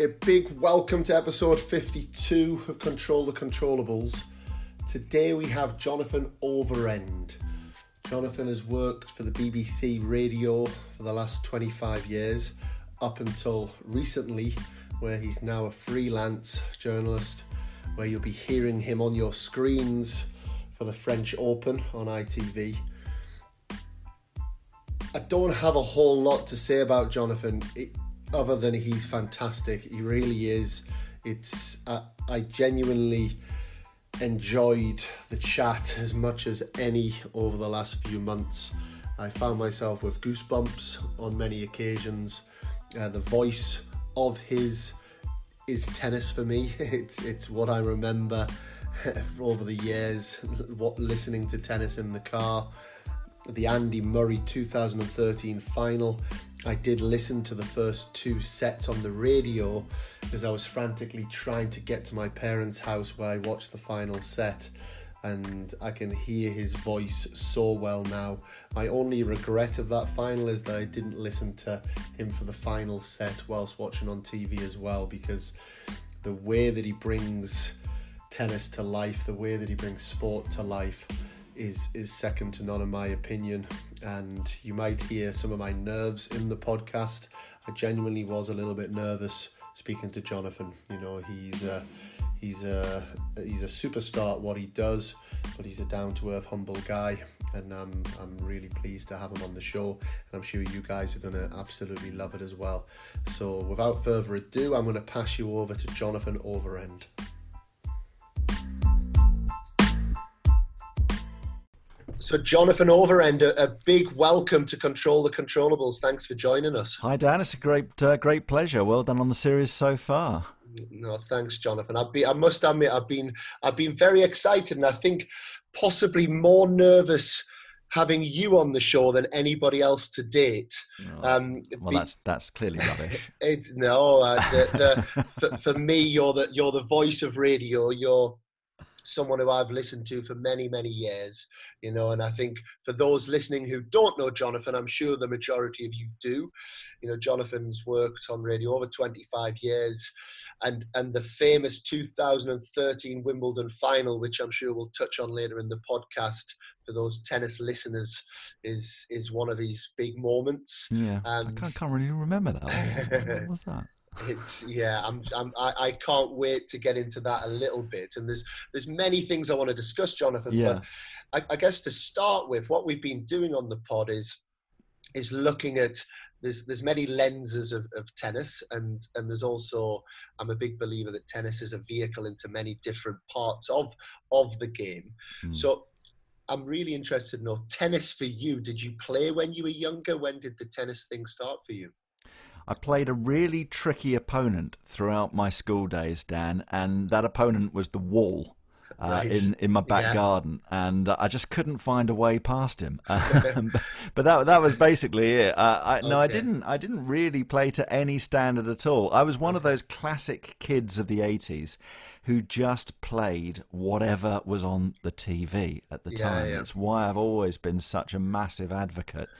a big welcome to episode 52 of Control the Controllables. Today we have Jonathan Overend. Jonathan has worked for the BBC Radio for the last 25 years, up until recently, where he's now a freelance journalist, where you'll be hearing him on your screens for the French Open on ITV. I don't have a whole lot to say about Jonathan. It, other than he's fantastic. He really is. It's uh, I genuinely enjoyed the chat as much as any over the last few months. I found myself with goosebumps on many occasions. Uh, the voice of his is tennis for me. It's it's what I remember over the years. What listening to tennis in the car, the Andy Murray 2013 final I did listen to the first two sets on the radio because I was frantically trying to get to my parents' house where I watched the final set. And I can hear his voice so well now. My only regret of that final is that I didn't listen to him for the final set whilst watching on TV as well, because the way that he brings tennis to life, the way that he brings sport to life, is is second to none in my opinion. And you might hear some of my nerves in the podcast. I genuinely was a little bit nervous speaking to Jonathan. You know, he's he's a he's a superstar at what he does, but he's a down to earth, humble guy, and I'm I'm really pleased to have him on the show. And I'm sure you guys are going to absolutely love it as well. So, without further ado, I'm going to pass you over to Jonathan Overend. So, Jonathan Overend, a, a, big welcome to Control the Controllables. Thanks for joining us. Hi, Dan. It's a great, uh, great pleasure. Well done on the series so far. No, thanks, Jonathan. I've been, I must admit, I've been, I've been very excited, and I think possibly more nervous having you on the show than anybody else to date. Oh, um, well, be, that's that's clearly rubbish. It's no, uh, the, the, for, for, me, you're the you're the voice of radio. You're someone who I've listened to for many, many years, you know, and I think for those listening who don't know Jonathan, I'm sure the majority of you do. You know, Jonathan's worked on radio over 25 years and, and the famous 2013 Wimbledon final, which I'm sure we'll touch on later in the podcast for those tennis listeners, is, is one of his big moments. Yeah. Um, I can't, can't really remember that. what, what was that? It's yeah I'm, I'm I, I can't wait to get into that a little bit and there's there's many things i want to discuss jonathan yeah. but I, I guess to start with what we've been doing on the pod is is looking at there's there's many lenses of, of tennis and and there's also i'm a big believer that tennis is a vehicle into many different parts of of the game mm. so i'm really interested to know tennis for you did you play when you were younger when did the tennis thing start for you I played a really tricky opponent throughout my school days, Dan, and that opponent was the wall. Uh, right. in in my back yeah. garden, and uh, I just couldn't find a way past him. But that that was basically it. Uh, I, okay. No, I didn't. I didn't really play to any standard at all. I was one of those classic kids of the '80s who just played whatever was on the TV at the yeah, time. Yeah. It's why I've always been such a massive advocate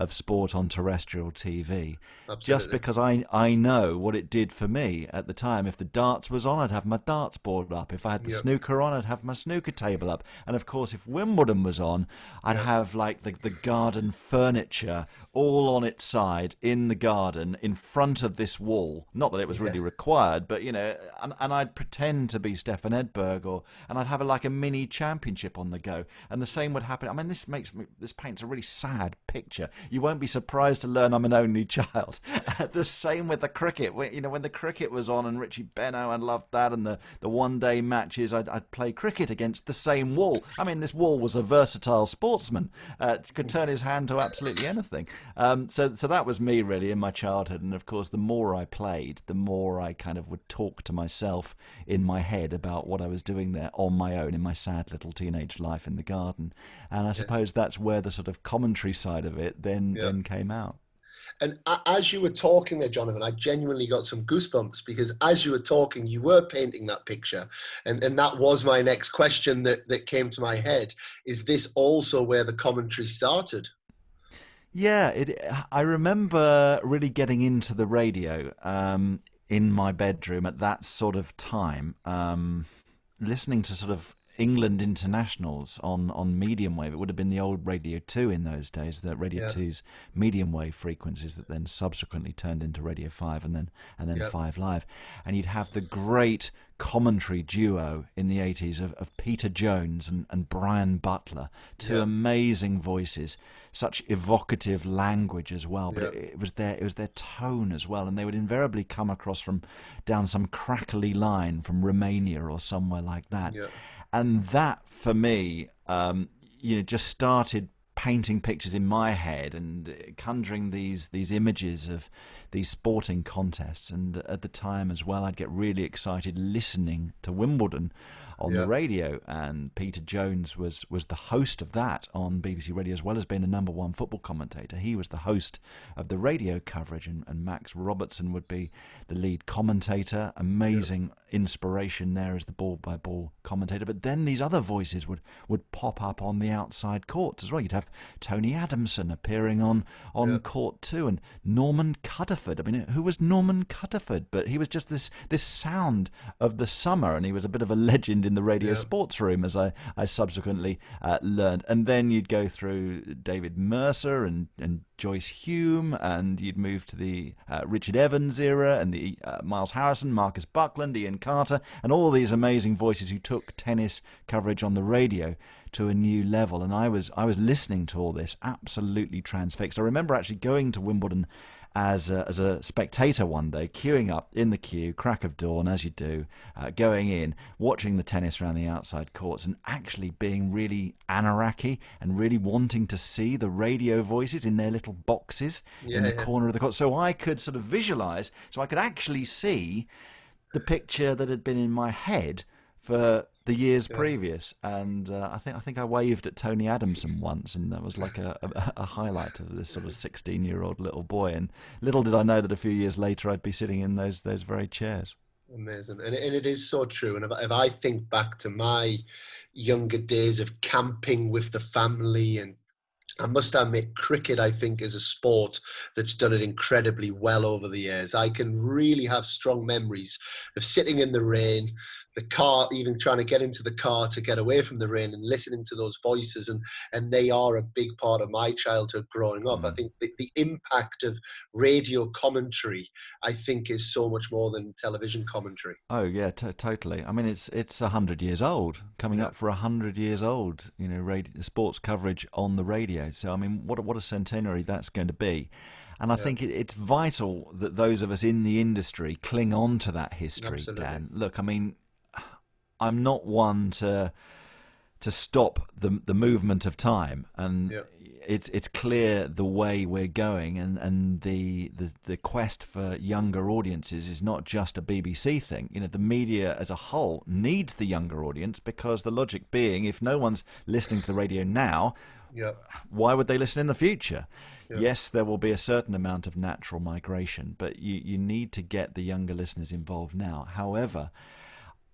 of sport on terrestrial TV. Absolutely. Just because I I know what it did for me at the time. If the darts was on, I'd have my darts board up. If I had the yep. snooker on, I'd have my snooker table up. And of course, if Wimbledon was on, I'd yep. have like the the garden furniture all on its side in the garden in front of this wall. Not that it was really required, but you know, and, and I'd pretend to be Stefan Edberg, or and I'd have a, like a mini championship on the go. And the same would happen. I mean, this makes me this paints a really sad picture you won't be surprised to learn I'm an only child. the same with the cricket. You know, when the cricket was on and Richie Benaud, I loved that, and the, the one day matches, I'd, I'd play cricket against the same wall. I mean, this wall was a versatile sportsman, uh, could turn his hand to absolutely anything. Um, so, so that was me really in my childhood. And of course, the more I played, the more I kind of would talk to myself in my head about what I was doing there on my own in my sad little teenage life in the garden. And I suppose that's where the sort of commentary side of it then yeah. then came out. And as you were talking there, Jonathan, I genuinely got some goosebumps because as you were talking, you were painting that picture. And, and that was my next question that, that came to my head. Is this also where the commentary started? Yeah, it, I remember really getting into the radio. Um, in my bedroom at that sort of time, um, listening to sort of England internationals on, on medium wave. It would have been the old Radio 2 in those days, the Radio yeah. 2's medium wave frequencies that then subsequently turned into Radio 5 and then and then yep. 5 Live. And you'd have the great commentary duo in the 80s of, of Peter Jones and, and Brian Butler, two yep. amazing voices, such evocative language as well, but yep. it, it, was their it was their tone as well, and they would invariably come across from down some crackly line from Romania or somewhere like that and that for me, um, you know, just started painting pictures in my head and conjuring these these images of these sporting contests. And at the time as well, I'd get really excited listening to Wimbledon on yeah. the radio, and Peter Jones was was the host of that on BBC Radio, as well as being the number one football commentator. He was the host of the radio coverage, and, and Max Robertson would be the lead commentator. Amazing yeah. inspiration there as the ball by ball commentator. But then these other voices would would pop up on the outside courts as well. You'd have Tony Adamson appearing on on yeah. court too, and Norman Cuddeford. I mean, who was Norman Cuddeford? But he was just this this sound of the summer, and he was a bit of a legend in the radio yeah. sports room, as I, I subsequently uh, learned. And then you'd go through David Mercer and, and Joyce Hume, and you'd move to the uh, Richard Evans era and the uh, Miles Harrison, Marcus Buckland, Iain Carter, and all these amazing voices who took tennis coverage on the radio to a new level. And I was I was listening to all this absolutely transfixed. I remember actually going to Wimbledon as a, as a spectator one day, queuing up in the queue, crack of dawn, as you do, uh, going in, watching the tennis around the outside courts, and actually being really anaraki and really wanting to see the radio voices in their little boxes yeah, in the yeah. corner of the court. So I could sort of visualize, so I could actually see the picture that had been in my head for the years yeah. previous, and uh, I think I think I waved at Tony Adamson once, and that was like a, a, a highlight of this sort of sixteen-year-old little boy. And little did I know that a few years later I'd be sitting in those those very chairs. Amazing, and, and it is so true. And if, if I think back to my younger days of camping with the family and I must admit, cricket, I think, is a sport that's done it incredibly well over the years. I can really have strong memories of sitting in the rain, the car, even trying to get into the car to get away from the rain and listening to those voices. And, and they are a big part of my childhood growing up. Mm. I think the, the impact of radio commentary, I think, is so much more than television commentary. Oh, yeah, t- totally. I mean, it's it's 100 years old, coming yeah. up for 100 years old, you know, radio, sports coverage on the radio. So, I mean, what, what a centenary that's going to be. And I yeah. think it's vital that those of us in the industry cling on to that history, Absolutely. Dan. Look, I mean, I'm not one to to stop the the movement of time, and yeah. it's it's clear the way we're going, and and the, the the quest for younger audiences is not just a BBC thing. You know, the media as a whole needs the younger audience because the logic being, if no one's listening to the radio now, yeah. why would they listen in the future? Yeah. Yes, there will be a certain amount of natural migration, but you, you need to get the younger listeners involved now. However,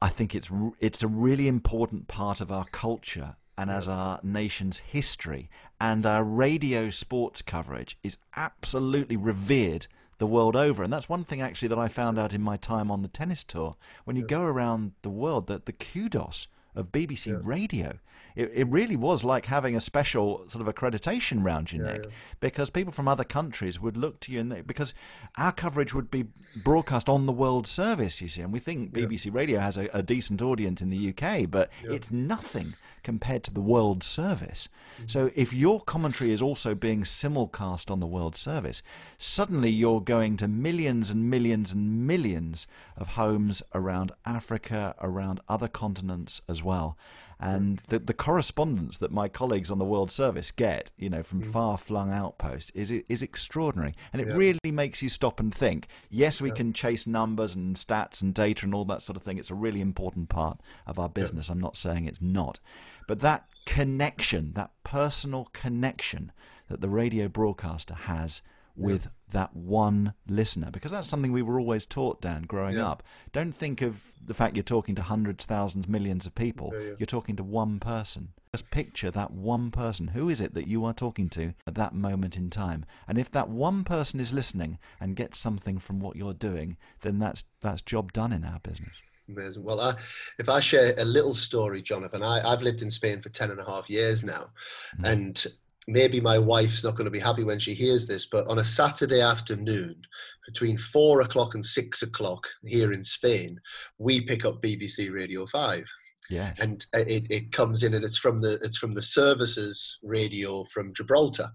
I think it's it's a really important part of our culture and as our nation's history. And our radio sports coverage is absolutely revered the world over. And that's one thing actually that I found out in my time on the tennis tour. When you go around the world that the kudos of BBC yeah. Radio. It, it really was like having a special sort of accreditation round your yeah, neck yeah. because people from other countries would look to you and they, because our coverage would be broadcast on the world service, you see, and we think BBC Radio has a, a, decent audience in the UK, but it's nothing compared to the world service. Mm-hmm. So if your commentary is also being simulcast on the world service, suddenly you're going to millions and millions and millions of homes around Africa, around other continents as well. And the, the correspondence that my colleagues on the World Service get, you know, from mm. far flung outposts is is extraordinary, and it yeah. really makes you stop and think. Yes, we yeah. can chase numbers and stats and data and all that sort of thing. It's a really important part of our business. Yeah. I'm not saying it's not, but that connection, that personal connection that the radio broadcaster has with yeah. that one listener because that's something we were always taught dan growing yeah. up. Don't think of the fact you're talking to hundreds thousands millions of people. Yeah, you're talking to one person. Just picture that one person. Who is it that you are talking to at that moment in time? And if that one person is listening and gets something from what you're doing then that's that's job done in our business Amazing. Well, I, if I share a little story, Jonathan, I, have lived in Spain for 10 and a half years now. Mm. And maybe my wife's not going to be happy when she hears this, but on a Saturday afternoon, between four o'clock and six o'clock here in Spain, we pick up BBC Radio 5. Yeah. And it, it comes in and it's from the it's from the services radio from Gibraltar.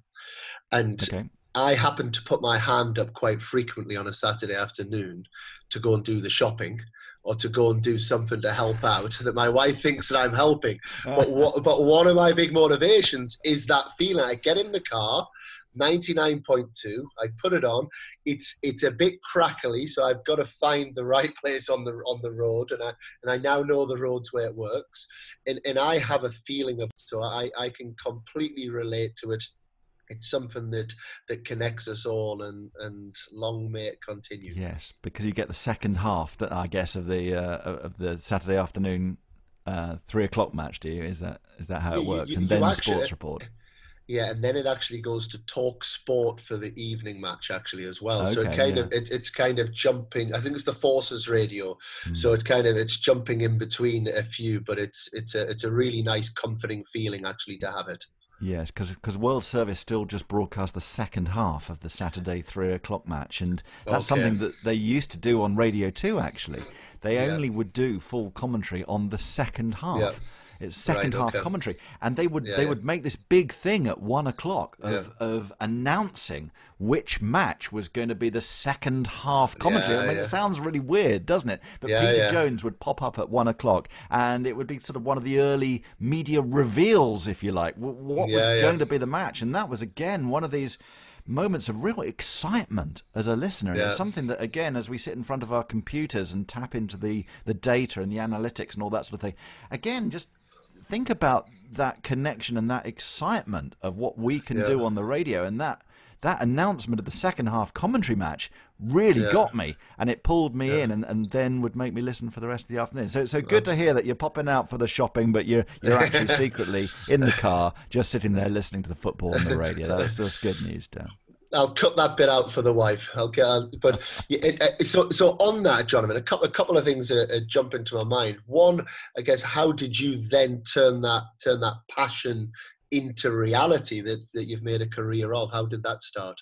And okay. I happen to put my hand up quite frequently on a Saturday afternoon to go and do the shopping or to go and do something to help out that my wife thinks that I'm helping. But what, but one of my big motivations is that feeling. I get in the car, 99.2, I put it on. It's it's a bit crackly, so I've got to find the right place on the on the road, and I and I now know the roads where it works, and and I have a feeling of so I I can completely relate to it it's something that that connects us all and and long may it continue. Yes because you get the second half that i guess of the uh, of the saturday afternoon uh, three o'clock match do you? Is that is that how it works? you, and then actually, sports report. Yeah and then it actually goes to talk sport for the evening match actually as well. Okay, so it kind yeah. of it, it's kind of jumping i think it's the forces radio. Mm. so it kind of it's jumping in between a few but it's it's a it's a really nice comforting feeling actually to have it Yes, because World Service still just broadcast the second half of the Saturday three o'clock match, and that's okay. something that they used to do on Radio Two. Actually, they yeah. only would do full commentary on the second half. Yeah. It's second right, half okay. commentary, and they would yeah, they yeah. would make this big thing at one o'clock of yeah. of announcing which match was going to be the second half commentary. I mean, it sounds really weird, doesn't it? But Peter Jones would pop up at one o'clock, and it would be sort of one of the early media reveals, if you like, what was going to be the match, and that was again one of these moments of real excitement as a listener. Yeah. It's something that, again, as we sit in front of our computers and tap into the, the data and the analytics and all that sort of thing, again, just think about that connection and that excitement of what we can yeah. do on the radio and that that announcement of the second half commentary match really yeah. got me and it pulled me yeah. in and, and then would make me listen for the rest of the afternoon. So so good to hear that you're popping out for the shopping but you're you're actually secretly in the car just sitting there listening to the football on the radio. That's that's good news, Dan. I'll cut that bit out for the wife. I'll get, but it, it, so so on that, Jonathan, a couple a couple of things uh, uh, jump into my mind. One, I guess, how did you then turn that turn that passion into reality that that you've made a career of? How did that start?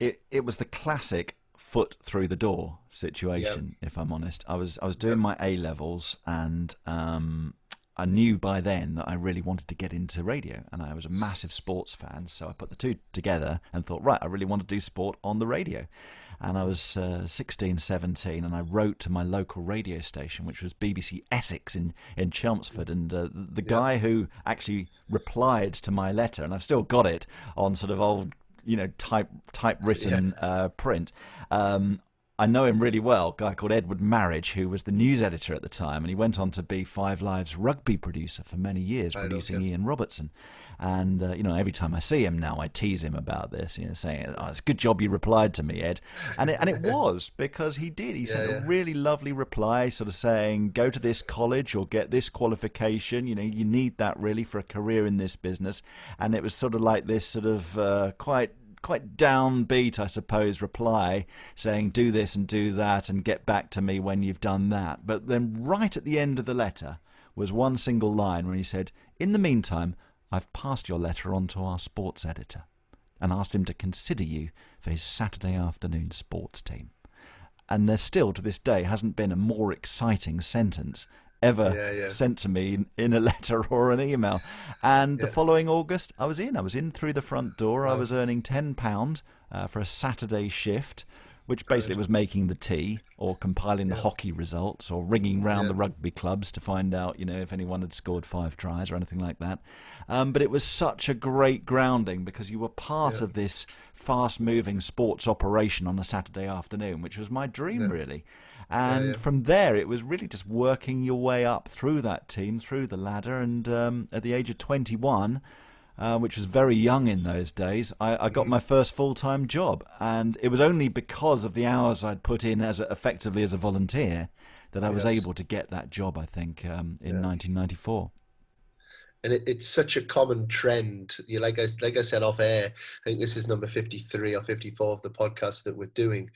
It it was the classic foot through the door situation. Yep. If I'm honest, I was I was doing yep. my A levels and um, I knew by then that I really wanted to get into radio, and I was a massive sports fan. So I put the two together and thought, right, I really want to do sport on the radio. And I was uh, 16, 17, and I wrote to my local radio station, which was BBC Essex in, in Chelmsford. And uh, the guy who actually replied to my letter, and I've still got it on sort of old you know type typewritten yeah. uh, print. Um, I know him really well, a guy called Edward Marriage, who was the news editor at the time, and he went on to be Five Live's rugby producer for many years, I producing Ian Robertson. And uh, you know, every time I see him now, I tease him about this, you know, saying, "Oh, it's a good job you replied to me, Ed," and it, and it was because he did. He yeah, sent yeah. a really lovely reply, sort of saying, "Go to this college or get this qualification. You know, you need that really for a career in this business." And it was sort of like this, sort of uh, quite quite downbeat, I suppose, reply saying, do this and do that and get back to me when you've done that. But then, right at the end of the letter, was one single line where he said, In the meantime, I've passed your letter on to our sports editor and asked him to consider you for his Saturday afternoon sports team. And there still, to this day, hasn't been a more exciting sentence ever yeah, yeah. sent to me in, a letter or an email. And yeah. the following August, I was in. I was in through the front door. I was earning ten pound uh, for a Saturday shift, which basically was making the tea or compiling the hockey results or ringing round the rugby clubs to find out, you know, if anyone had scored five tries or anything like that. Um, but it was such a great grounding because you were part of this fast-moving sports operation on a Saturday afternoon, which was my dream, really. And yeah, yeah. from there, it was really just working your way up through that team, through the ladder. And um, at the age of 21, uh, which was very young in those days, I, I got mm-hmm. my first full time job. And it was only because of the hours I'd put in as a, effectively as a volunteer that I was yes. able to get that job, I think, um, in yeah. 1994 and it, it's such a common trend. You like I like I said off air. I think this is number fifty three or fifty four of the podcast that we're doing,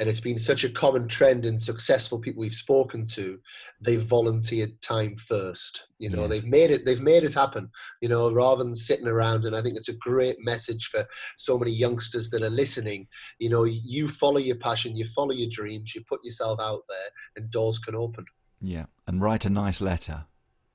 and it's been such a common trend in successful people we've spoken to they've volunteered time first you know yes. they've made it they've made it happen you know rather than sitting around and i think it's a great message for so many youngsters that are listening you know you follow your passion you follow your dreams you put yourself out there and doors can open yeah and write a nice letter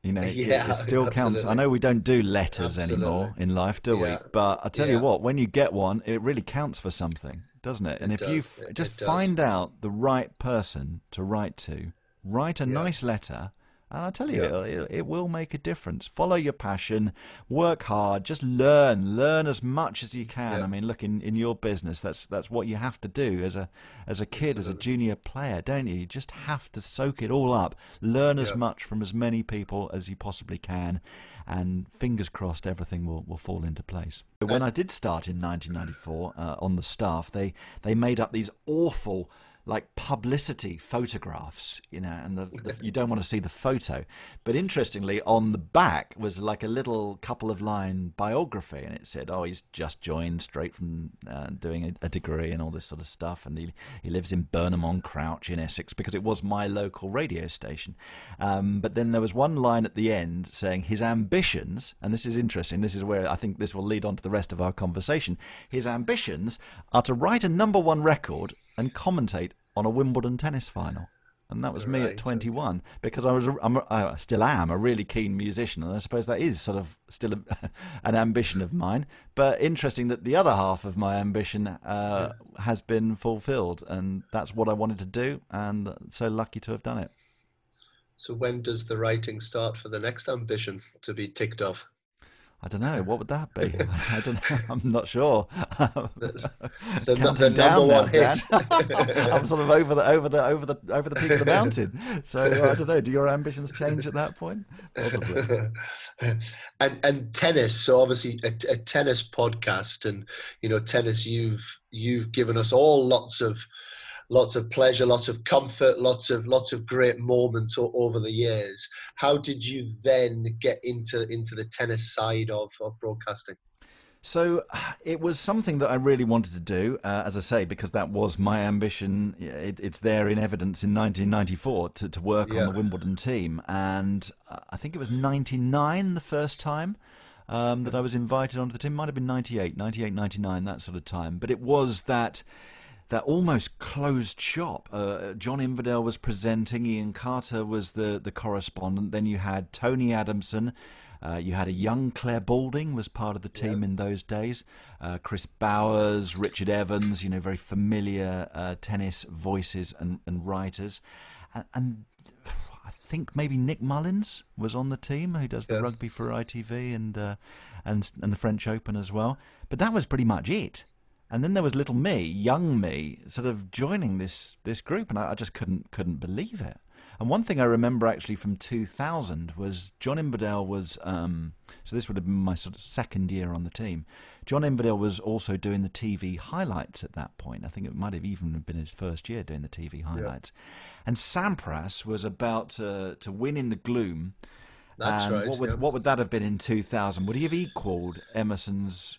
you know, yeah, it, it still absolutely. counts. I know we don't do letters absolutely. anymore in life, do yeah. we? But I tell yeah. you what, when you get one, it really counts for something doesn't it? And it if does. you f- it, just it find out the right person to write to, write a yeah. nice letter, and I tell you, yeah. it, it, will make a difference. Follow your passion, work hard, just learn, learn as much as you can. Yeah. I mean, look in, in your business, that's that's what you have to do as a as a kid, Absolutely. as a junior player, don't you? You just have to soak it all up, learn as much from as many people as you possibly can, and fingers crossed everything will, will fall into place. When I did start in 1994 uh, on the staff, they, they made up these awful like publicity photographs, you know, and the, the, you don't want to see the photo. But interestingly, on the back was like a little couple of line biography, and it said, "Oh, he's just joined straight from uh, doing a, a, degree and all this sort of stuff, and he he lives in Burnham on Crouch in Essex because it was my local radio station." Um, but then there was one line at the end saying his ambitions, and this is interesting. This is where I think this will lead on to the rest of our conversation. His ambitions are to write a number one record and commentate on a Wimbledon tennis final. And that was right. me at 21 because I was, I'm, I still am a really keen musician, and I suppose that is sort of still a, an ambition of mine. But interesting that the other half of my ambition uh, yeah. has been fulfilled, and that's what I wanted to do, and so lucky to have done it. So, when does the writing start for the next ambition to be ticked off? I don't know. What would that be? I don't know. I'm not sure. the, the, the down now, Dan. I'm sort of over the over the over the over the peak of the mountain. So uh, I don't know. Do your ambitions change at that point? Possibly. and and tennis. So obviously a, a tennis podcast, and you know tennis. You've you've given us all lots of lots of pleasure, lots of comfort, lots of lots of great moments over the years. How did you then get into into the tennis side of, of broadcasting? So it was something that I really wanted to do, uh, as I say, because that was my ambition. It, it's there in evidence in 1994 to, to work yeah. on the Wimbledon team. And uh, I think it was 99 the first time um, that I was invited onto the team. Might have been 98, 98, 99, that sort of time. But it was that that almost closed shop. Uh, John Inverdale was presenting, Iain Carter was the, the correspondent. Then you had Tony Adamson. Uh, you had a young Clare Balding was part of the team yeah. in those days. Uh, Chris Bowers, Richard Evans, you know, very familiar uh, tennis voices and, and writers. And, and, I think maybe Nick Mullins was on the team, who does the yeah. rugby for ITV and uh, and and the French Open as well. But that was pretty much it. And then there was little me, young me, sort of joining this this group, and I, I, just couldn't couldn't believe it. And one thing I remember actually from 2000 was John Inverdale was um, so this would have been my sort of second year on the team. John Inverdale was also doing the TV highlights at that point. I think it might have even been his first year doing the TV highlights. Yeah. And Sampras was about to to win in the gloom. That's and right. What would, yeah. what would that have been in 2000? Would he have equaled Emerson's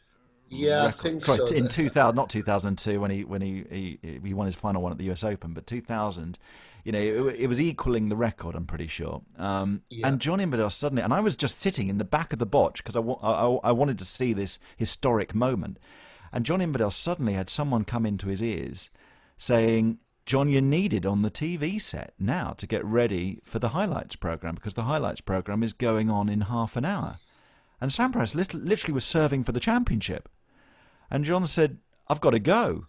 yeah, record. I think Sorry, so. In 2000, not 2002 when he when he, he he won his final one at the U.S. Open, but 2000, you know, it, it was equaling the record. I'm pretty sure. Um, yeah. And John Inverdale suddenly, and I was just sitting in the back of the botch because I, I, I wanted to see this historic moment, and John Inverdale suddenly had someone come into his ears saying. John, you're needed on the TV set now to get ready for the highlights program because the highlights program is going on in half an hour. And Sampras literally was serving for the championship. And John said, I've got to go.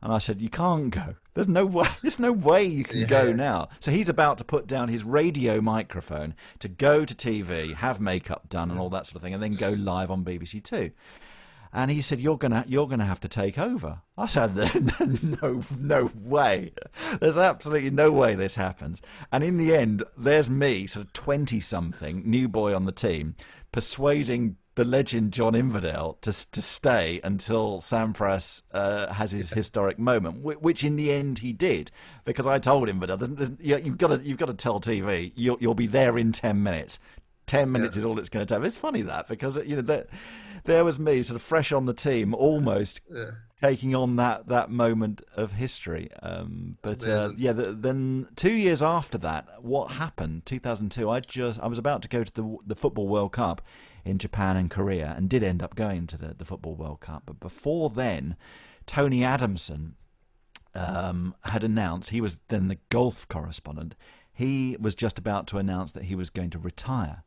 And I said, You can't go. There's no way. There's no way you can yeah. go now. So he's about to put down his radio microphone to go to TV, have makeup done, and all that sort of thing, and then go live on BBC Two. And he said, "You're gonna, you're gonna have to take over." I said, "No, no way. There's absolutely no way this happens." And in the end, there's me, sort of twenty something, new boy on the team, persuading the legend John Inverdale to to stay until Sampras uh, has his historic moment, which in the end he did, because I told Inverdale, there's, there's, you've got to you've got to tell TV you'll you'll be there in ten minutes. Ten minutes yeah. is all it's going to take. It's funny that because you know that there was me, sort of fresh on the team, almost yeah. taking on that that moment of history. Um, but uh, yeah, the, then two years after that, what happened? 2002. I just I was about to go to the the football World Cup in Japan and Korea, and did end up going to the the football World Cup. But before then, Tony Adamson um, had announced he was then the golf correspondent. He was just about to announce that he was going to retire.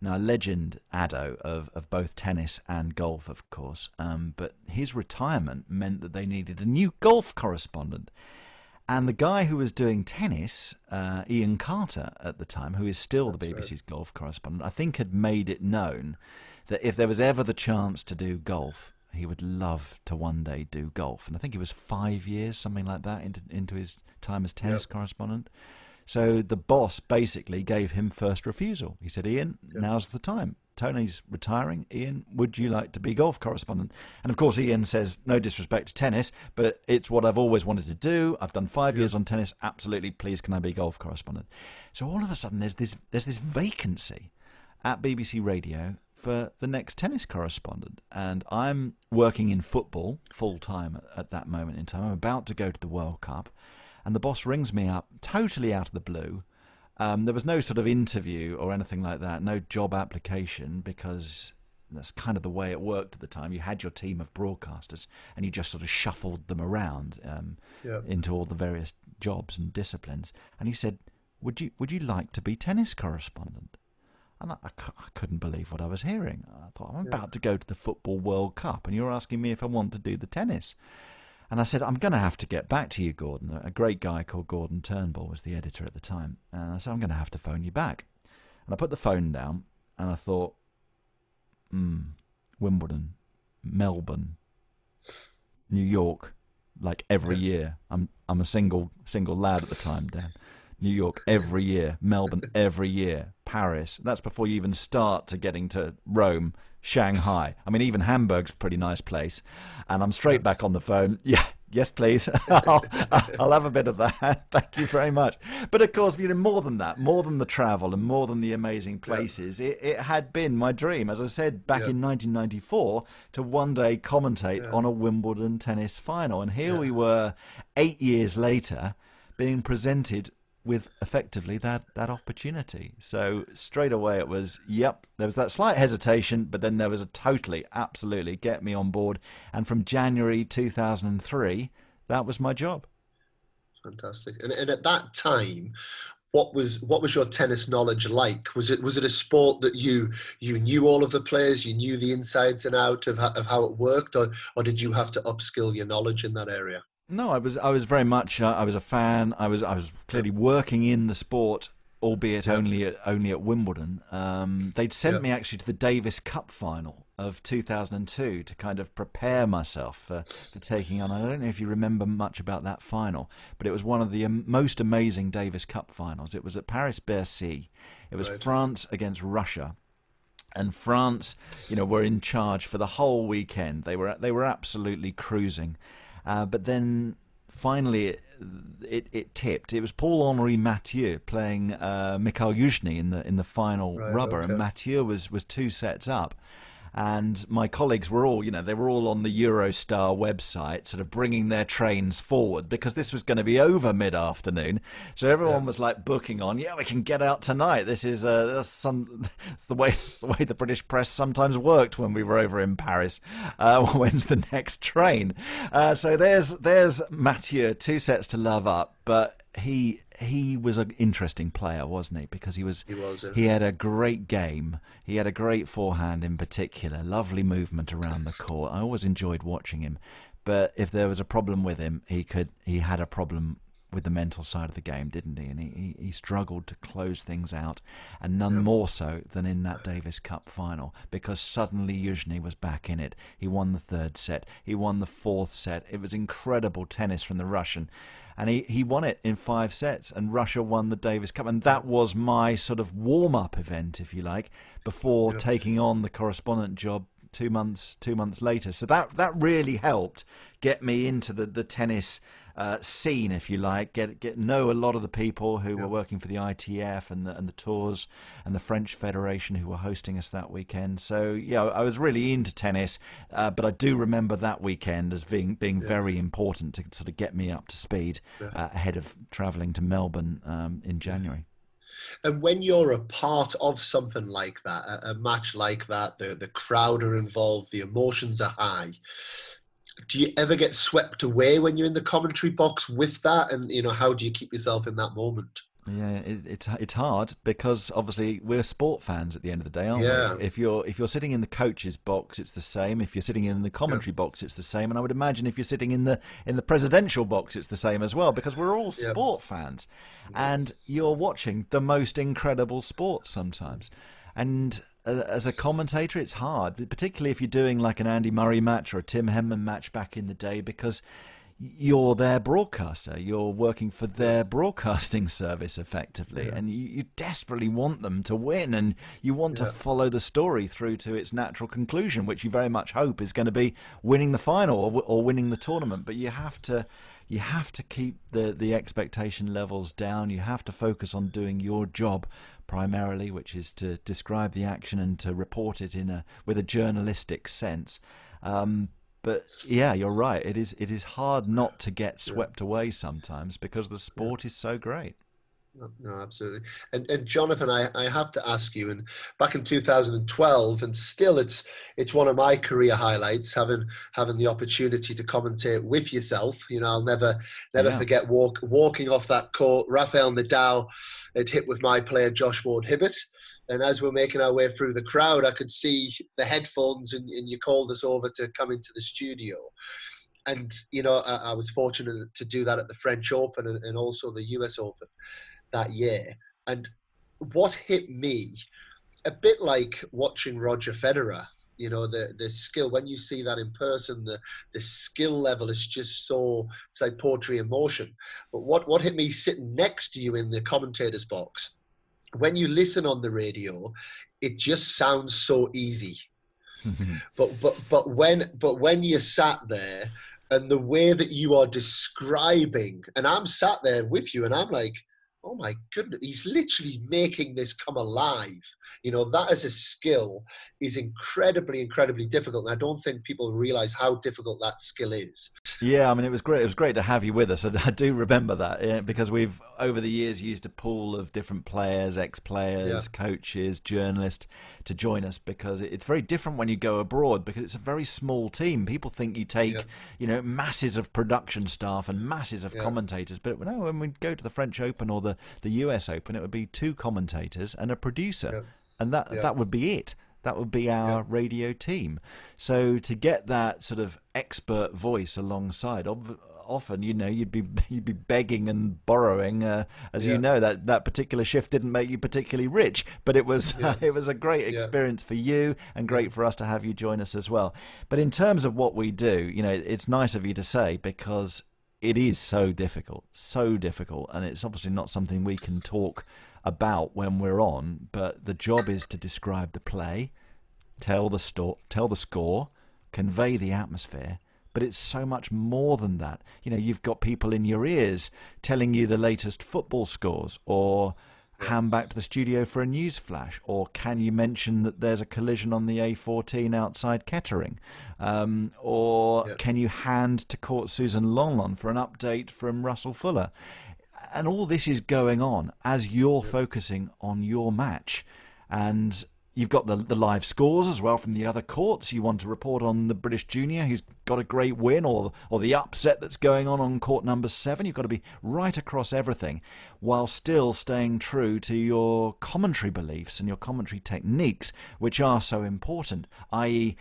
Now, a legend, Addo, of, of both tennis and golf, of course, um, but his retirement meant that they needed a new golf correspondent. And the guy who was doing tennis, uh, Iain Carter at the time, who is still That's the BBC's right. golf correspondent, I think had made it known that if there was ever the chance to do golf, he would love to one day do golf. And I think it was five years, something like that, into, into his time as tennis yep. correspondent. So the boss basically gave him first refusal. He said, Iain, yep. now's the time. Tony's retiring. Iain, would you like to be golf correspondent? And of course, Iain says, no disrespect to tennis, but it's what I've always wanted to do. I've done five yep. years on tennis. Absolutely, please, can I be golf correspondent? So all of a sudden, there's this there's this vacancy at BBC Radio for the next tennis correspondent. And I'm working in football full time at, at that moment in time. I'm about to go to the World Cup and the boss rings me up totally out of the blue. Um, there was no sort of interview or anything like that, no job application, because that's kind of the way it worked at the time. You had your team of broadcasters, and you just sort of shuffled them around um, into all the various jobs and disciplines. And he said, "Would you would you like to be tennis correspondent?" And I, I, I couldn't believe what I was hearing. I thought, I'm yeah. about to go to the Football World Cup, and you're asking me if I want to do the tennis. And I said, I'm going to have to get back to you, Gordon. A great guy called Gordon Turnbull was the editor at the time. And I said, I'm going to have to phone you back. And I put the phone down and I thought, hmm, Wimbledon, Melbourne, New York, like every year. I'm I'm a single single lad at the time, Dan. New York every year, Melbourne every year, Paris. That's before you even start to getting to Rome, Shanghai. I mean, even Hamburg's a pretty nice place. And I'm straight back on the phone. Yeah, yes, please. I'll, I'll, have a bit of that. Thank you very much. But of course, you know, more than that, more than the travel and more than the amazing places, yeah. it, it, had been my dream, as I said back yeah. in 1994, to one day commentate yeah. on a Wimbledon tennis final. And here we were, eight years later, being presented with effectively that that opportunity. So straight away it was, yep, there was that slight hesitation, but then there was a totally, absolutely get me on board. And from January 2003, that was my job. Fantastic. And, and at that time, what was what was your tennis knowledge like? Was it was it a sport that you you knew all of the players, you knew the insides and out of of how it worked, or or did you have to upskill your knowledge in that area? No, I was I was very much uh, I was a fan. I was I was clearly working in the sport, albeit only at only at Wimbledon. Um, they'd sent yeah. me actually to the Davis Cup final of 2002 to kind of prepare myself for, for taking on. I don't know if you remember much about that final, but it was one of the most amazing Davis Cup finals. It was at Paris Bercy. It was right. France against Russia and France, you know, were in charge for the whole weekend. They were they were absolutely cruising. Uh, but then finally it, it, it, tipped. It was Paul Henri Mathieu playing uh, Mikhail Yuzhny in the in the final right, rubber, okay. and Mathieu was was two sets up and my colleagues were all, you know, they were all on the Eurostar website, sort of bringing their trains forward because this was going to be over mid afternoon. So everyone yeah. was like booking on, yeah, we can get out tonight. This is uh, some the way the way the British press sometimes worked when we were over in Paris. Uh, when's the next train? Uh, so there's there's Mathieu, two sets to love up, but he he was an interesting player, wasn't he? Because he was he, was, he had a great game. He had a great forehand in particular, lovely movement around the court. I always enjoyed watching him. But if there was a problem with him, he could he had a problem with the mental side of the game, didn't he? And he, he struggled to close things out, and none more so than in that Davis Cup final, because suddenly Youzhny was back in it. He won the third set, he won the fourth set. It was incredible tennis from the Russian. And he, he won it in five sets, and Russia won the Davis Cup. And that was my sort of warm up event, if you like, before taking on the correspondent job two months two months later. So that that really helped get me into the the tennis uh, scene, if you like, get get know a lot of the people who yeah. were working for the ITF and the and the tours and the French Federation who were hosting us that weekend. So yeah, I was really into tennis, uh, but I do remember that weekend as being being yeah. very important to sort of get me up to speed yeah. uh, ahead of travelling to Melbourne um, in January. And when you're a part of something like that, a, a match like that, the the crowd are involved, the emotions are high do you ever get swept away when you're in the commentary box with that and you know how do you keep yourself in that moment yeah, it, it's it's hard because obviously we're sport fans at the end of the day, aren't yeah. we? If you're if you're sitting in the coach's box, it's the same. If you're sitting in the commentary yeah. box, it's the same. And I would imagine if you're sitting in the in the presidential box, it's the same as well because we're all sport yeah. fans, and you're watching the most incredible sport sometimes. And as a commentator, it's hard, particularly if you're doing like an Andy Murray match or a Tim Henman match back in the day, because you're their broadcaster. You're working for their broadcasting service effectively, yeah. and you, you, desperately want them to win, and you want yeah. to follow the story through to its natural conclusion, which you very much hope is going to be winning the final or, or winning the tournament. But you have to you have to keep the, the expectation levels down. You have to focus on doing your job primarily, which is to describe the action and to report it in a with a journalistic sense. Um, but yeah, you're right. It is it is hard not to get swept yeah. away sometimes because the sport yeah. is so great. No, absolutely. And and Jonathan, I, I have to ask you, and back in 2012, and still it's it's one of my career highlights, having having the opportunity to commentate with yourself. You know, I'll never never yeah. forget walk walking off that court. Rafael Nadal had hit with my player Josh Ward Hibbert. And as we're making our way through the crowd, I could see the headphones, and, and you called us over to come into the studio and you know I, I, was fortunate to do that at the French Open and, and, also the US Open that year. And what hit me, a bit like watching Roger Federer, you know, the the skill when you see that in person, the the skill level is just so it's like poetry in motion. But what what hit me sitting next to you in the commentator's box, when you listen on the radio, it just sounds so easy. but but but when but when you sat there and the way that you are describing, and I'm sat there with you, and I'm like, oh my goodness, he's literally making this come alive. You know, that as a skill is incredibly, incredibly difficult. And I don't think people realize how difficult that skill is. Yeah, I mean, it was great. It was great to have you with us. I, do remember that because we've over the years used a pool of different players, ex-players, yeah. coaches, journalists to join us because it's very different when you go abroad because it's a very small team. People think you take, yeah. you know, masses of production staff and masses of yeah. commentators, but no, when we go to the French Open or the the US Open, it would be two commentators and a producer, and that that would be it. That would be our yeah. radio team. So to get that sort of expert voice alongside, often you know you'd be you'd be begging and borrowing. Uh, as yeah. you know, that that particular shift didn't make you particularly rich, but it was yeah. it was a great experience for you and great for us to have you join us as well. But in terms of what we do, you know, it's nice of you to say because it is so difficult, so difficult, and it's obviously not something we can talk about when we're on, but the job is to describe the play, tell the sto- tell the score, convey the atmosphere. But it's so much more than that. You know, you've got people in your ears telling you the latest football scores, or hand back to the studio for a news flash, or can you mention that there's a collision on the A14 outside Kettering, um, or yep. can you hand to Court Suzanne Lenglen for an update from Russell Fuller? And all this is going on as you're focusing on your match. And you've got the, the live scores as well from the other courts. You want to report on the British junior who's got a great win or, or the upset that's going on on court number seven. You've got to be right across everything while still staying true to your commentary beliefs and your commentary techniques, which are so important, i.e.,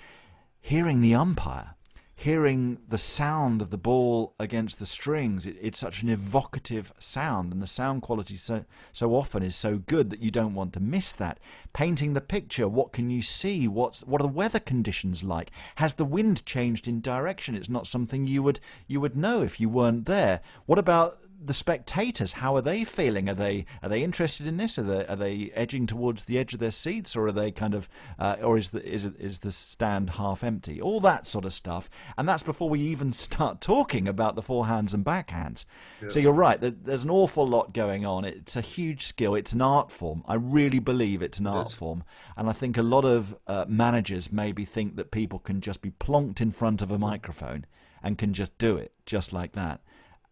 hearing the umpire hearing the sound of the ball against the strings. It, it's such an evocative sound, and the sound quality so so often is so good that you don't want to miss that. Painting the picture, what can you see? What's what are the weather conditions like? Has the wind changed in direction? It's not something you would you would know if you weren't there. What about the spectators, how are they feeling? Are they are they interested in this? Are they are they edging towards the edge of their seats, or are they kind of, uh, or is the is it, is the stand half empty? All that sort of stuff, and that's before we even start talking about the forehands and backhands. Yeah. So you're right. There's an awful lot going on. It's a huge skill. It's an art form. I really believe it's an art form, and I think a lot of uh, managers maybe think that people can just be plonked in front of a microphone and can just do it just like that.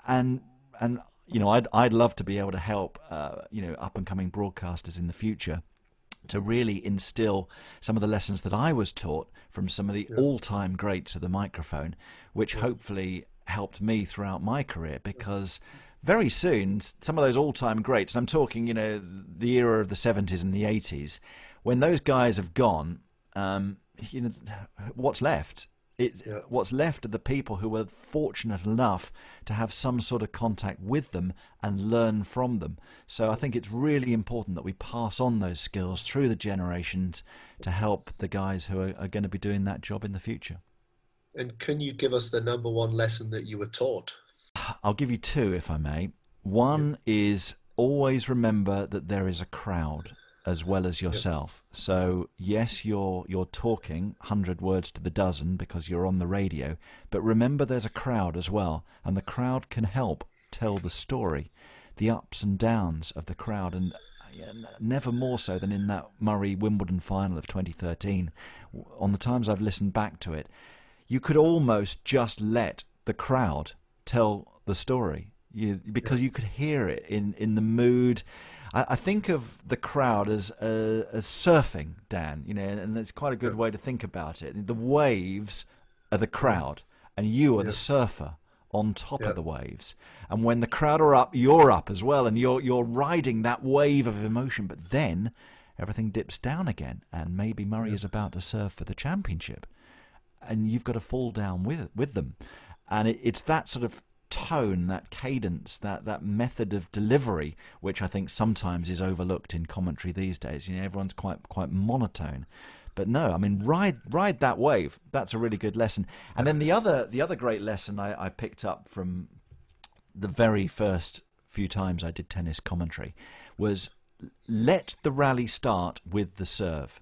And and you know, I'd I'd love to be able to help uh, you know up and coming broadcasters in the future to really instill some of the lessons that I was taught from some of the yeah. all-time greats of the microphone, which yeah. hopefully helped me throughout my career because very soon some of those all-time greats, I'm talking, you know, the era of the 70s and the 80s, when those guys have gone, um, you know, what's left it, yeah. What's left are the people who were fortunate enough to have some sort of contact with them and learn from them. So I think it's really important that we pass on those skills through the generations to help the guys who are, are going to be doing that job in the future. And can you give us the number one lesson that you were taught? I'll give you two, if I may. One yeah. is always remember that there is a crowd as well as yourself. Yep. So yes, you're you're talking hundred words to the dozen because you're on the radio, but remember there's a crowd as well, and the crowd can help tell the story, the ups and downs of the crowd, and never more so than in that Murray Wimbledon final of 2013. On the times I've listened back to it, you could almost just let the crowd tell the story, you, because you could hear it in in the mood I, I think of the crowd as uh, as surfing, Dan. You know, and it's quite a good yeah. way to think about it. The waves are the crowd, and you are yeah. the surfer on top of the waves. And when the crowd are up, you're up as well, and you're you're riding that wave of emotion. But then everything dips down again, and maybe Murray is about to serve for the championship, and you've got to fall down with with them. And it, it's that sort of tone, that cadence, that that method of delivery, which I think sometimes is overlooked in commentary these days. You know, everyone's quite quite monotone. But no, I mean, ride ride that wave. That's a really good lesson. And then the other the other great lesson I, I picked up from the very first few times I did tennis commentary was let the rally start with the serve.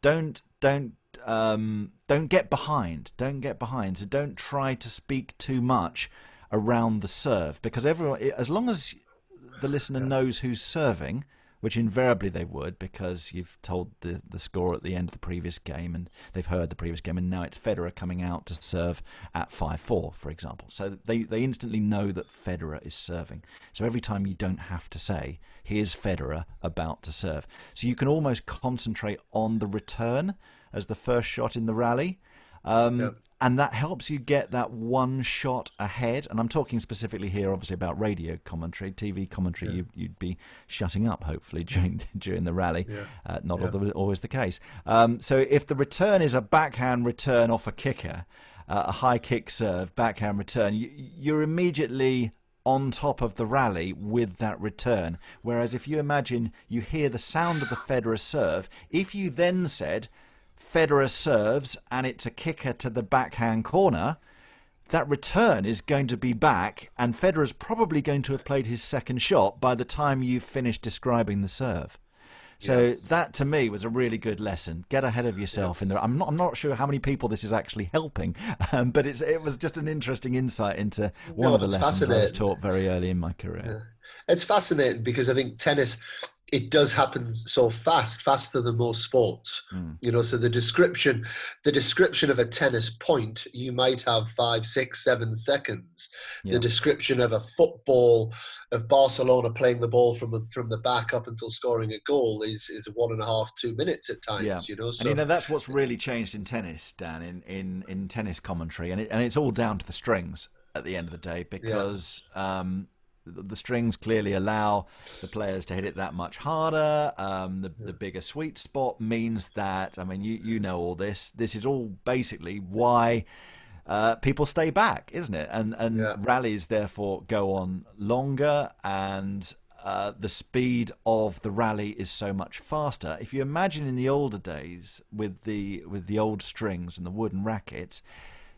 Don't don't um, don't get behind. Don't get behind. So don't try to speak too much around the serve because everyone, as long as the listener knows who's serving, which invariably they would because you've told the, the score at the end of the previous game and they've heard the previous game and now it's Federer coming out to serve at 5-4 for example. So they, they instantly know that Federer is serving. So every time you don't have to say here's Federer about to serve. So you can almost concentrate on the return as the first shot in the rally. Um, yep and that helps you get that one shot ahead. And I'm talking specifically here, obviously, about radio commentary, TV commentary. Yeah. You, would be shutting up, hopefully, during during the rally. Yeah. Uh, not yeah. always the case. Um, so if the return is a backhand return off a kicker, uh, a high kick serve, backhand return, you, you're immediately on top of the rally with that return. Whereas if you imagine you hear the sound of the Federer serve, if you then said Federer serves and it's a kicker to the backhand corner, that return is going to be back, and Federer's probably going to have played his second shot by the time you've finished describing the serve. So yeah. that to me was a really good lesson. Get ahead of yourself yeah. in there. I'm not. I'm not sure how many people this is actually helping, um, but it's. It was just an interesting insight into one no, of the lessons I was taught very early in my career. Yeah. It's fascinating because I think tennis it does happen so fast, faster than most sports. Mm. You know, so the description, the description of a tennis point, you might have five, six, seven seconds. Yeah. The description of a football of Barcelona playing the ball from the, from the back up until scoring a goal is is one and a half, two minutes at times. Yeah. You know, so, and you know that's what's really changed in tennis, Dan, in in, in tennis commentary, and it, and it's all down to the strings at the end of the day because yeah. um, the strings clearly allow the players to hit it that much harder. Um, the, the bigger sweet spot means that, I mean, you, you know all this. This is all basically why uh, people stay back, isn't it? And and yeah. rallies therefore go on longer, and uh, the speed of the rally is so much faster. If you imagine in the older days with the with the old strings and the wooden rackets,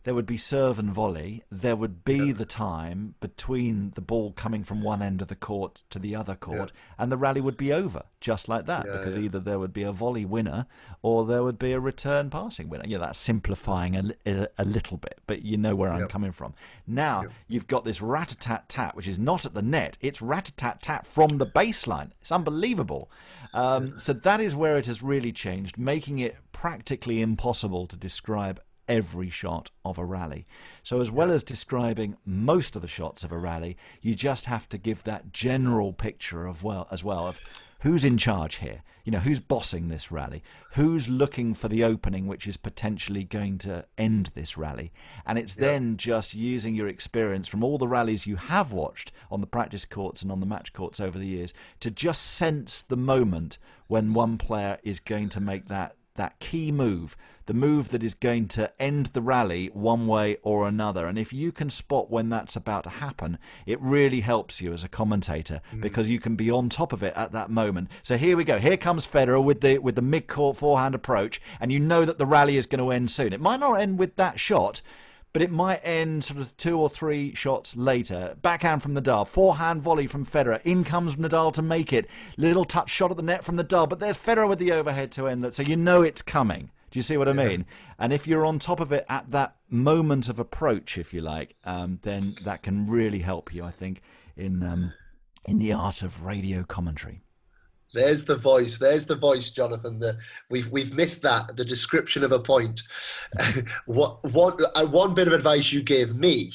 there would be serve and volley. There would be yeah. the time between the ball coming from one end of the court to the other court, yeah. and the rally would be over just like that yeah, because either there would be a volley winner or there would be a return passing winner. Yeah, that's simplifying a, a, a little bit, but you know where I'm coming from. Now you've got this rat a tat tat, which is not at the net; it's rat a tat tat from the baseline. It's unbelievable. Um, so that is where it has really changed, making it practically impossible to describe every shot of a rally. So, as well as describing most of the shots of a rally, you just have to give that general picture of well as well of who's in charge here. You know, who's bossing this rally? Who's looking for the opening which is potentially going to end this rally? And it's yeah. then just using your experience from all the rallies you have watched on the practice courts and on the match courts over the years to just sense the moment when one player is going to make that that key move, the move that is going to end the rally one way or another. And if you can spot when that's about to happen, it really helps you as a commentator mm. because you can be on top of it at that moment. So here we go. Here comes Federer with the with the mid-court forehand approach, and you know that the rally is going to end soon. It might not end with that shot, but it might end sort of two or three shots later. Backhand from Nadal, forehand volley from Federer. In comes Nadal to make it. Little touch shot at the net from Nadal, but there's Federer with the overhead to end it. So you know it's coming. Do you see what I mean? And if you're on top of it at that moment of approach, if you like, um, then that can really help you, I think, in um, in the art of radio commentary. There's the voice. There's the voice, Jonathan. The, we've we've missed that. The description of a point. what one uh, one bit of advice you gave me,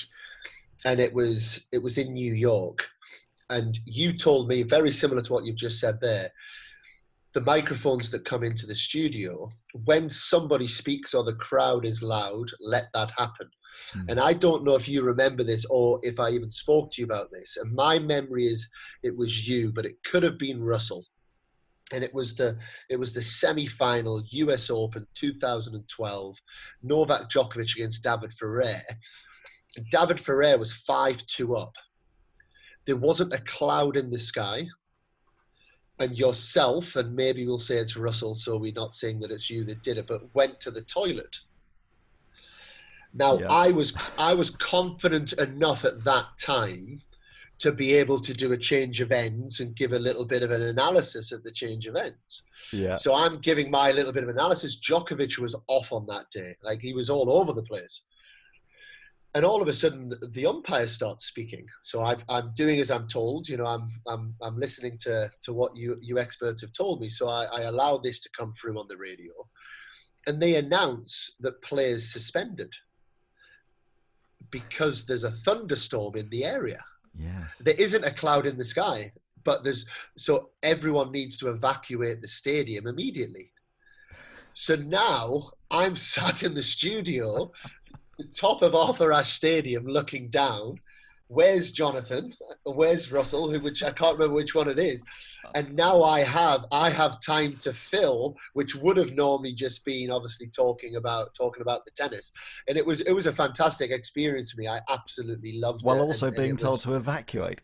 and it was it was in New York, and you told me very similar to what you've just said there. The microphones that come into the studio, when somebody speaks or the crowd is loud, let that happen. Mm. And I don't know if you remember this or if I even spoke to you about this. And my memory is it was you, but it could have been Russell and it was the it was the semi-final US Open 2012 Novak Djokovic against David Ferrer. David Ferrer was 5-2 up. There wasn't a cloud in the sky. And yourself and maybe we'll say it's Russell so we're not saying that it's you that did it but went to the toilet. Now yeah. I was I was confident enough at that time to be able to do a change of ends and give a little bit of an analysis of the change of ends. Yeah. So I'm giving my little bit of analysis. Djokovic was off on that day. Like he was all over the place. And all of a sudden, the umpire starts speaking. So i am doing as I'm told. You know, I'm I'm I'm listening to to what you you experts have told me. So I, I allow this to come through on the radio, and they announce that players suspended because there's a thunderstorm in the area. Yes. There isn't a cloud in the sky, but there's so everyone needs to evacuate the stadium immediately. So now I'm sat in the studio, the top of Arthur Ashe Stadium, looking down, where's Jonathan? Where's Russell? Who, which I can't remember which one it is. And now I have I have time to fill, which would have normally just been obviously talking about talking about the tennis. And it was it was a fantastic experience for me. I absolutely loved While it. While also and, being and told was, to evacuate.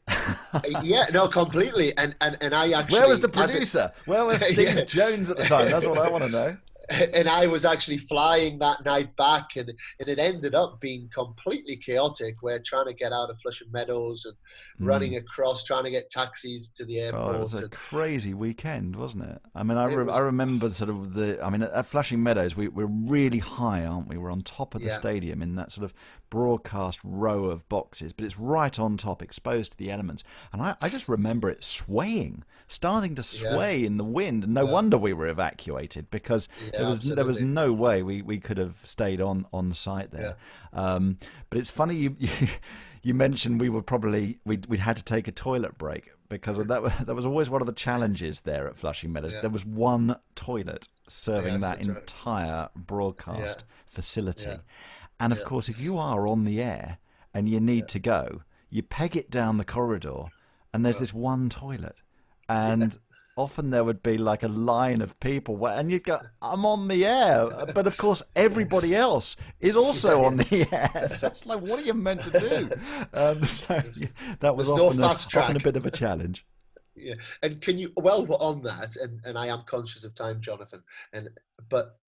Uh, yeah, no, completely. And and and I actually where was the producer? It, where was Steve yeah. Jones at the time? That's what I want to know. And I was actually flying that night back, and, and it ended up being completely chaotic. We're trying to get out of Flushing Meadows and mm. running across, trying to get taxis to the airport. Oh, it was a and, crazy weekend, wasn't it? I mean, I, re- was, I remember sort of the. I mean, at Flushing Meadows, we, we're really high, aren't we? We're on top of the yeah. stadium in that sort of broadcast row of boxes, but it's right on top, exposed to the elements. And I, I just remember it swaying, starting to sway yeah. in the wind. And no yeah. wonder we were evacuated because yeah, there was absolutely. there was no way we, we could have stayed on on site there. Um, but it's funny you, you you mentioned we were probably we we had to take a toilet break because that that was always one of the challenges there at Flushing Meadows. There was one toilet serving that entire right. broadcast facility. And of yeah. course, if you are on the air and you need yeah. to go, you peg it down the corridor, and there's this one toilet, and often there would be like a line of people, and you'd go, "I'm on the air," but of course everybody else is also on the air. So it's like, what are you meant to do? Um, so yeah, that was often, no a, often a bit of a challenge yeah and can you well we're on that and and i am conscious of time jonathan and but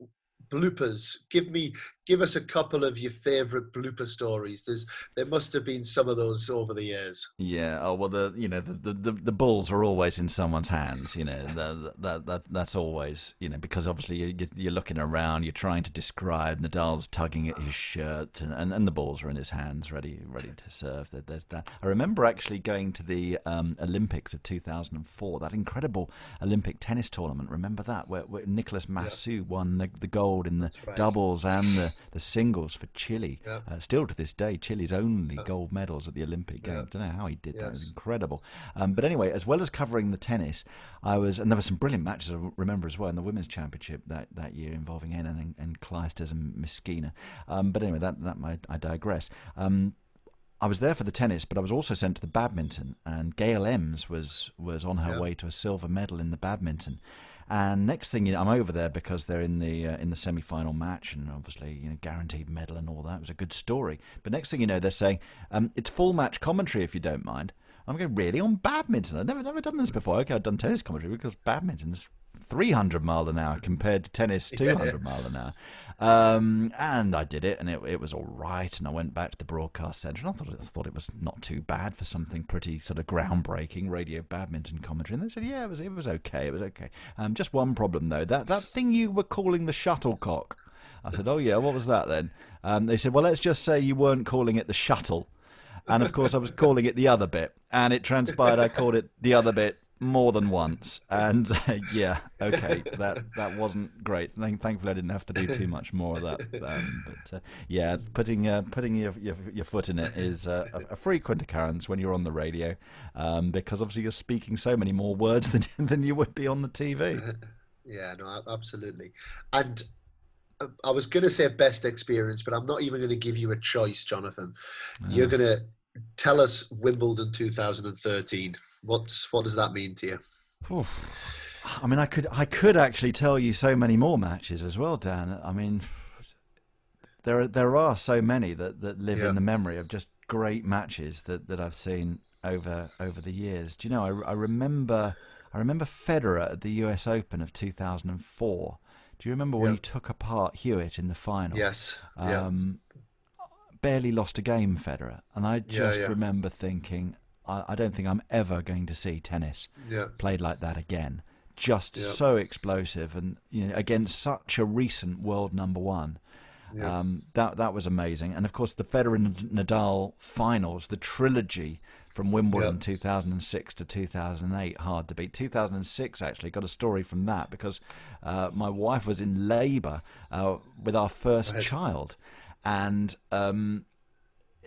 bloopers give me give us a couple of your favorite blooper stories. There's there must have been some of those over the years. Yeah oh well the you know the the, the bulls are always in someone's hands you know that, that, that that's always you know because obviously you, you're looking around you're trying to describe nadal's tugging at his shirt and, and, and the balls are in his hands ready ready to serve. There's that. I remember actually going to the um, olympics of 2004 that incredible olympic tennis tournament. Remember that? Where, where nicolas massu yeah. won the, the gold in the right. doubles and the the singles for Chile. Yeah. Uh, still to this day, Chile's only gold medals at the Olympic Games. I don't know how he did yes. that. It was incredible. Um, but anyway, as well as covering the tennis, I was, and there were some brilliant matches I remember as well in the women's championship that, that year involving Henin and, and Clijsters and Messina. Um, but anyway, that that might, I digress. Um, I was there for the tennis, but I was also sent to the badminton, and Gail Emms was was on her yeah. way to a silver medal in the badminton. And next thing you know, I'm over there because they're in the uh, in the semi final match, and obviously you know guaranteed medal and all that. It was a good story. But next thing you know, they're saying um, it's full match commentary if you don't mind. I'm going really on badminton. I've never never done this before. Okay, I've done tennis commentary because badminton's 300 mile an hour compared to tennis 200 yeah. mile an hour. Um, and I did it, and it, it was all right. And I went back to the broadcast centre, and I thought, I thought it was not too bad for something pretty sort of groundbreaking radio badminton commentary. And they said, yeah, it was it was okay, it was okay. Um, just one problem though, that that thing you were calling the shuttlecock. I said, oh yeah, what was that then? Um, they said, well, let's just say you weren't calling it the shuttle. And of course, I was calling it the other bit, and it transpired I called it the other bit more than once, and uh, yeah, okay, that that wasn't great. Thankfully, I didn't have to do too much more of that. Um, but uh, yeah, putting uh, putting your, your, your foot in it is uh, a, a, frequent occurrence when you're on the radio, um, because obviously you're speaking so many more words than than you would be on the TV. Yeah, no, absolutely, and. Uh, I was going to say best experience, but I'm not even going to give you a choice, Jonathan. You're going to tell us Wimbledon 2013. What's what does that mean to you? Oof. I mean, I could I could actually tell you so many more matches as well, Dan. I mean, there are, there are so many that, that live yeah. in the memory of just great matches that, that I've seen over over the years. Do you know? I, I remember I remember Federer at the U.S. Open of 2004. Do you remember when he took apart Hewitt in the final? Yes. Um, barely lost a game, Federer, and I just yeah, yeah. remember thinking, I, I, don't think I'm ever going to see tennis yeah. played like that again. Just so explosive, and you know, against such a recent world number one. Um, that that was amazing, and of course the Federer Nadal finals, the trilogy from Wimbledon 2006 to 2008, hard to beat. 2006 actually got a story from that because uh, my wife was in labour uh, with our first child, and um,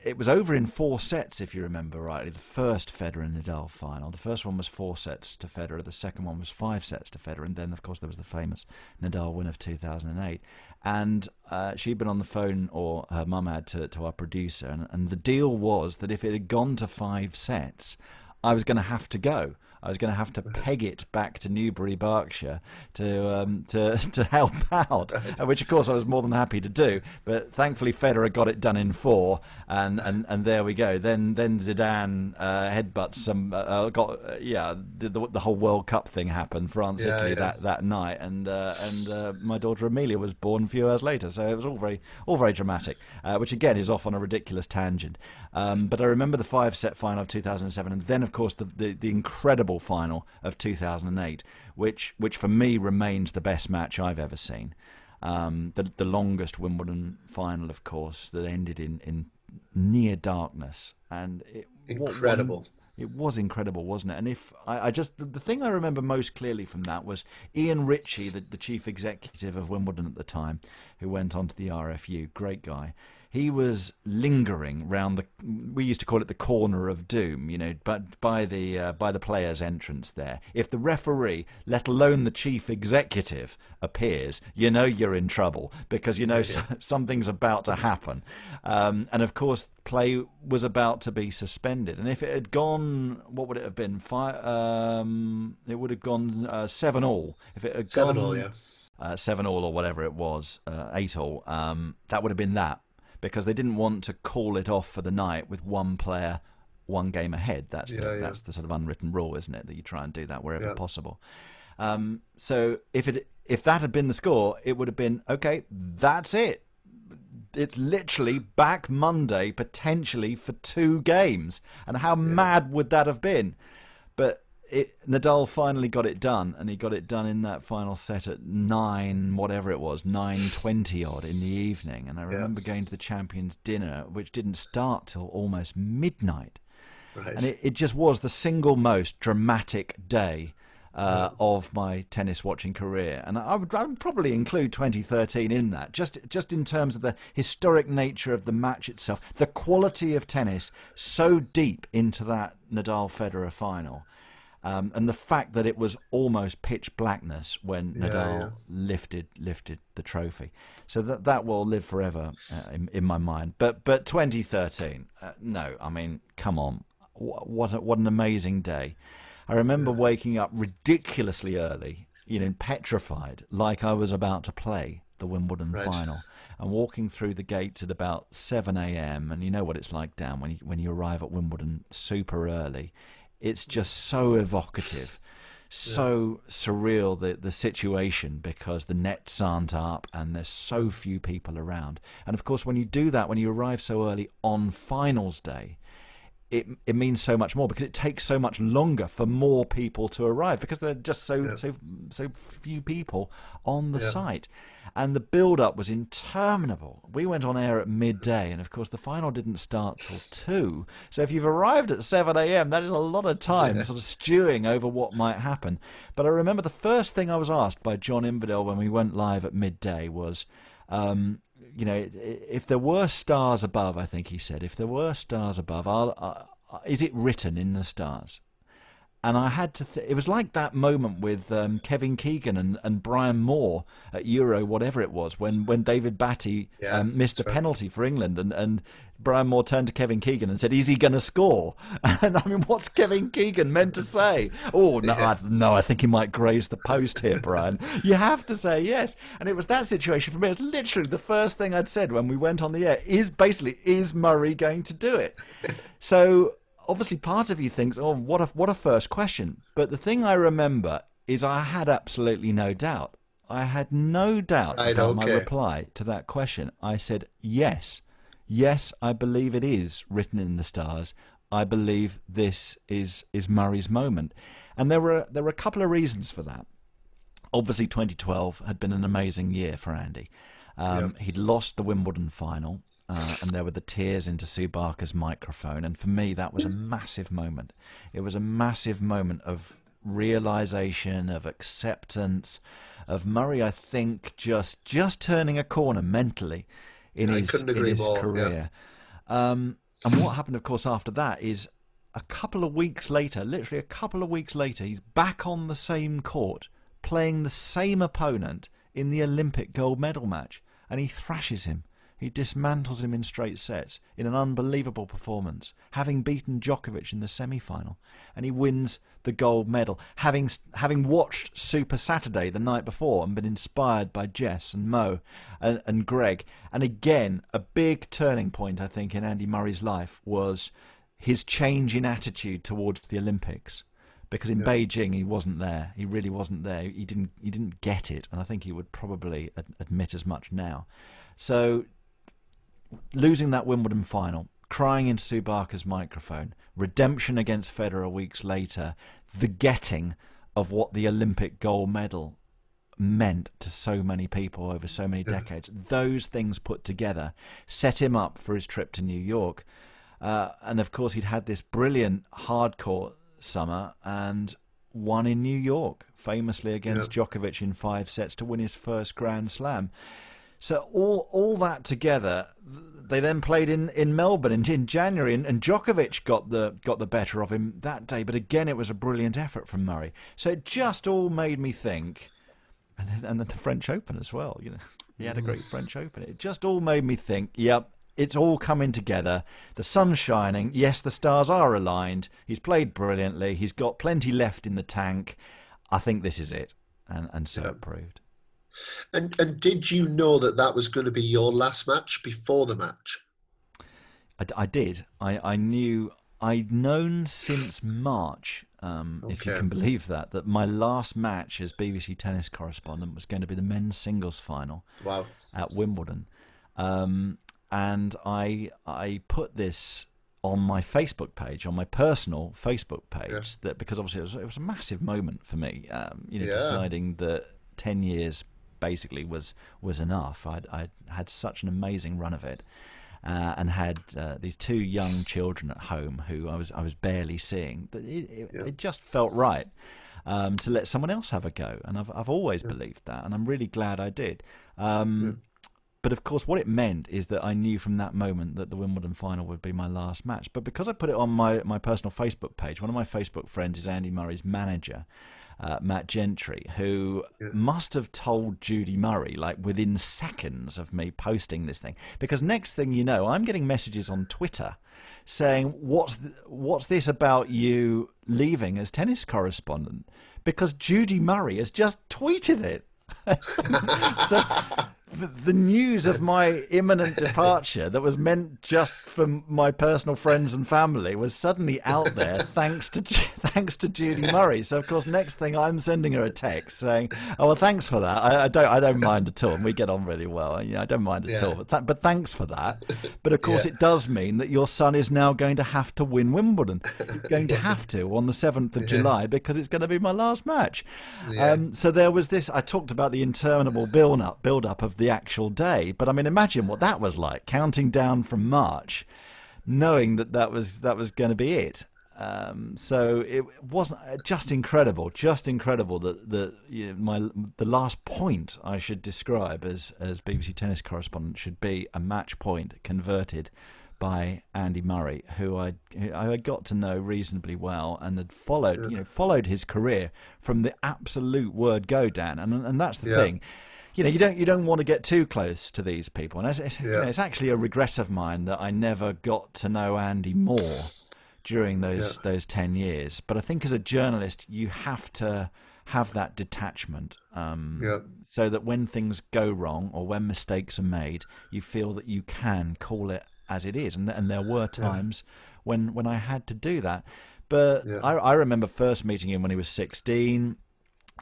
it was over in four sets, if you remember rightly. The first Federer Nadal final. The first one was four sets to Federer. The second one was five sets to Federer. And then, of course, there was the famous Nadal win of 2008. And uh, she'd been on the phone, or her mum had, to, to our producer. And, and the deal was that if it had gone to five sets, I was going to have to go. I was going to have to peg it back to Newbury, Berkshire, to um, to to help out, right. which of course I was more than happy to do. But thankfully Federer got it done in four, and and, and there we go. Then then Zidane uh, headbutts some uh, uh got uh, yeah the, the, the whole World Cup thing happened France yeah, Italy yeah. that that night, and uh, and uh, my daughter Amelia was born a few hours later, so it was all very all very dramatic, which again is off on a ridiculous tangent. Um, but I remember the five set final of 2007, and then of course the, the, the incredible final of 2008, which which for me remains the best match I've ever seen. Um, the the longest Wimbledon final, of course, that ended in, in near darkness, and it, incredible. It was incredible, wasn't it? And if I, I just the, the, thing I remember most clearly from that was Ian Ritchie, the, the chief executive of Wimbledon at the time, who went on to the RFU, great guy. He was lingering round the. We used to call it the corner of doom, you know, but by the uh, by the players' entrance there. If the referee, let alone the chief executive, appears, you know you're in trouble because you know yeah. something's about to happen. Um, and of course, play was about to be suspended. And if it had gone, what would it have been? Five. Um, it would have gone uh, seven all. If it had seven gone, all, yeah. Uh, seven all or whatever it was, uh, eight all. Um, that would have been that because they didn't want to call it off for the night with one player one game ahead. That's the, yeah. that's the sort of unwritten rule, isn't it? That you try and do that wherever yeah. possible. Um, so if it if that had been the score, it would have been okay. That's it. It's literally back Monday potentially for two games, and how yeah. mad would that have been? But it, Nadal finally got it done, and he got it done in that final set at nine, whatever it was, nine twenty odd in the evening. And I remember yeah. going to the champions' dinner, which didn't start till almost midnight. Right. And it, it just was the single most dramatic day uh, of my tennis watching career, and I would, I would, probably include 2013 in that. Just just in terms of the historic nature of the match itself, the quality of tennis so deep into that Nadal Federer final. Um, and the fact that it was almost pitch blackness when Nadal yeah, lifted lifted the trophy, so that that will live forever uh, in, in, my mind. But but 2013, uh, no, I mean, come on, what what, a, what an amazing day! I remember yeah. waking up ridiculously early, you know, petrified, like I was about to play the Wimbledon right. final, and walking through the gates at about 7 a.m. And you know what it's like, Dan, when you, when you arrive at Wimbledon super early it's just so evocative so yeah. surreal the the situation because the nets aren't up and there's so few people around. And of course, when you do that, when you arrive so early on finals day, it it means so much more because it takes so much longer for more people to arrive because there are just so yeah. so so few people on the yeah. site and the build up was interminable. We went on air at midday, and of course, the final didn't start till 2. So if you've arrived at 7 a.m., that is a lot of time yeah. sort of stewing over what might happen. But I remember the first thing I was asked by John Inverdale when we went live at midday was. Um, you know, if there were stars above, I think he said, if there were stars above, is it written in the stars? And I had to. Th- it was like that moment with um, Kevin Keegan and, and Brian Moore at Euro, whatever it was, when when David Batty yeah, um, missed a right. penalty for England, and and Brian Moore turned to Kevin Keegan and said, "Is he going to score?" And I mean, what's Kevin Keegan meant to say? Oh no, yeah. I, no, I think he might graze the post here, Brian. you have to say yes, and it was that situation for me. It was literally the first thing I'd said when we went on the air. Is basically, is Murray going to do it? So obviously part of you thinks, oh, what a what a first question. But the thing I remember is I had absolutely no doubt. I had no doubt right, about okay. my reply to that question. I said yes, yes, I believe it is written in the stars. I believe this is is Murray's moment, and there were there were a couple of reasons for that. Obviously, 2012 had been an amazing year for Andy. Um, yep. He'd lost the Wimbledon final uh, and there were the tears into Sue Barker's microphone. And for me, that was a massive moment. It was a massive moment of realization, of acceptance, of Murray. I think just just turning a corner mentally in his in his more, career. Yeah. Um, and what happened, of course, after that is a couple of weeks later, literally a couple of weeks later, he's back on the same court playing the same opponent in the Olympic gold medal match, and he thrashes him. He dismantles him in straight sets in an unbelievable performance, having beaten Djokovic in the semi final. And he wins the gold medal, having, having watched Super Saturday the night before and been inspired by Jess and Mo and, and Greg. And again, a big turning point, I think, in Andy Murray's life was his change in attitude towards the Olympics because in yeah. Beijing he wasn't there. He really wasn't there. He didn't. He didn't get it, and I think he would probably ad- admit as much now. So losing that Wimbledon final, crying into Sue Barker's microphone, redemption against Federer weeks later, the getting of what the Olympic gold medal meant to so many people over so many decades. Those things put together set him up for his trip to New York. Uh, and of course, he'd had this brilliant hard court summer and won in New York, famously against Djokovic in five sets to win his first Grand Slam. So all all that together, they then played in, in Melbourne in, in January, and, and Djokovic got the got the better of him that day. But again, it was a brilliant effort from Murray. So it just all made me think, and then, and then the French Open as well. You know, he had a great mm. French Open. It just all made me think, yep, it's all coming together. The sun's shining. Yes, the stars are aligned. He's played brilliantly. He's got plenty left in the tank. I think this is it, and and so yeah. it proved. And and did you know that that was going to be your last match before the match? I, I did. I I knew. I'd known since March, um, okay. if you can believe that, that my last match as BBC tennis correspondent was going to be the men's singles final wow. at Wimbledon. Um, and I I put this on my Facebook page, on my personal Facebook page, yeah. that because obviously it was, it was a massive moment for me, um, you know, yeah. deciding that ten years basically was was enough. I'd, I'd had such an amazing run of it, uh, and had uh, these two young children at home who I was I was barely seeing. That it, it, yeah. it, just felt right um, to let someone else have a go, and I've I've always yeah. believed that, and I'm really glad I did. Um, but of course, what it meant is that I knew from that moment that the Wimbledon final would be my last match. But because I put it on my, my personal Facebook page, one of my Facebook friends is Andy Murray's manager, uh, Matt Gentry, who yeah. must have told Judy Murray, like within seconds of me posting this thing. Because next thing you know, I'm getting messages on Twitter saying, "What's th- what's this about you leaving as tennis correspondent?" Because Judy Murray has just tweeted it. so the, the, news of my imminent departure that was meant just for my personal friends and family was suddenly out there thanks to thanks to Judy Murray. So of course, next thing I'm sending her a text saying, "Oh well, thanks for that. I, I don't I don't mind at all. And we get on really well. Know, I don't mind at yeah. all. But th- but thanks for that. But of course, yeah. it does mean that your son is now going to have to win Wimbledon. going to have to on the seventh of yeah. July because it's going to be my last match. Um, so there was this. I talked about the interminable build up build up of the actual day. But I mean, imagine what that was like, counting down from March, knowing that that was that was going to be it. Um, so it wasn't uh, just incredible, just incredible that the you know, my the last point I should describe as as BBC tennis correspondent should be a match point converted by Andy Murray, who I I got to know reasonably well and had followed you know followed his career from the absolute word go, Dan, and and that's the yeah. thing you know, you don't you don't want to get too close to these people, and it's, it's, yeah. you know, it's actually a regret of mine that I never got to know Andy more during those yeah. those ten years. But I think as a journalist, you have to have that detachment, um, yeah. so that when things go wrong or when mistakes are made, you feel that you can call it as it is. And and there were times when when I had to do that. But I, I remember first meeting him when he was sixteen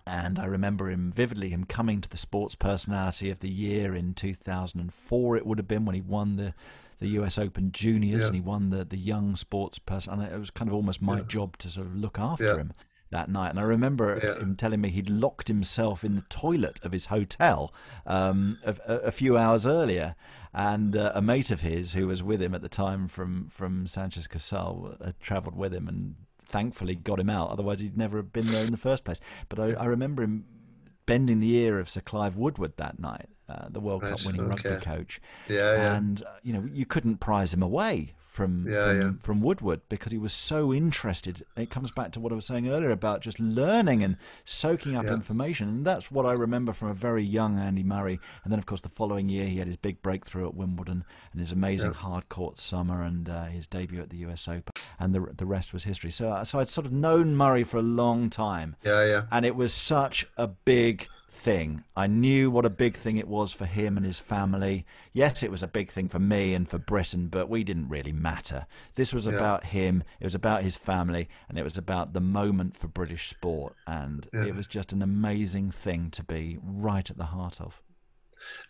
and I remember him vividly, him coming to the Sports Personality of the Year in 2004. It would have been when he won the the U.S. Open Juniors yeah. and he won the the Young Sports Person. And it was kind of almost my yeah. job to sort of look after yeah. him that night. And I remember him telling me he'd locked himself in the toilet of his hotel um, a, a, few hours earlier. And uh, a mate of his who was with him at the time from from Sanchez Casal had travelled with him and thankfully got him out. Otherwise, he'd never have been there in the first place. But I, I remember him bending the ear of Sir Clive Woodward that night, uh, the World Cup winning okay. rugby coach. Yeah, yeah. And uh, you know, you couldn't prize him away from yeah, from, yeah. from Woodward because he was so interested. It comes back to what I was saying earlier about just learning and soaking up yeah. information, and that's what I remember from a very young Andy Murray. And then, of course, the following year he had his big breakthrough at Wimbledon and his amazing hard court summer and uh, his debut at the U.S. Open, and the the rest was history. So, uh, so I'd sort of known Murray for a long time. Yeah, yeah. And it was such a big thing. I knew what a big thing it was for him and his family. Yes, it was a big thing for me and for Britain, but we didn't really matter. This was yeah. about him, it was about his family, and it was about the moment for British sport. And yeah. it was just an amazing thing to be right at the heart of.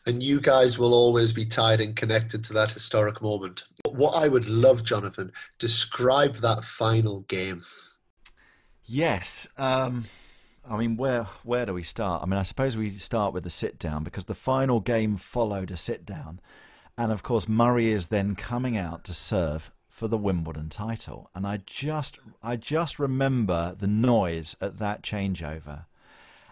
And you guys will always be tied and connected to that historic moment. What I would love, Jonathan, describe that final game. Yes. Um I mean, where where do we start? I mean, I suppose we start with the sit down because the final game followed a sit down, and of course Murray is then coming out to serve for the Wimbledon title, and I just I just remember the noise at that changeover,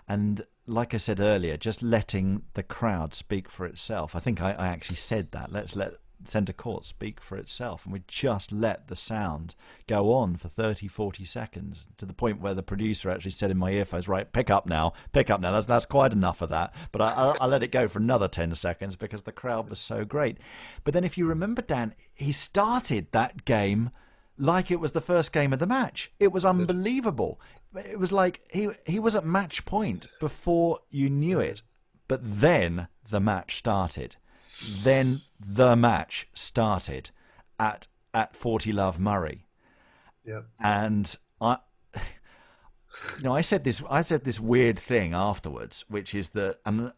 And like I said earlier, just letting the crowd speak for itself. I think I, I actually said that. Let's let centre court speak for itself. And we just let the sound go on for 30, 40 seconds to the point where the producer actually said in my earphones, right, pick up now, pick up now. That's, that's quite enough of that. But I, I, I let it go for another 10 seconds because the crowd was so great. But then if you remember, Dan, he started that game like it was the first game of the match. It was unbelievable. It was like he he was at match point before you knew it. But then the match started. Then the match started at at Forty Love Murray. Yeah. And I you know, I said this I said this weird thing afterwards, which is that and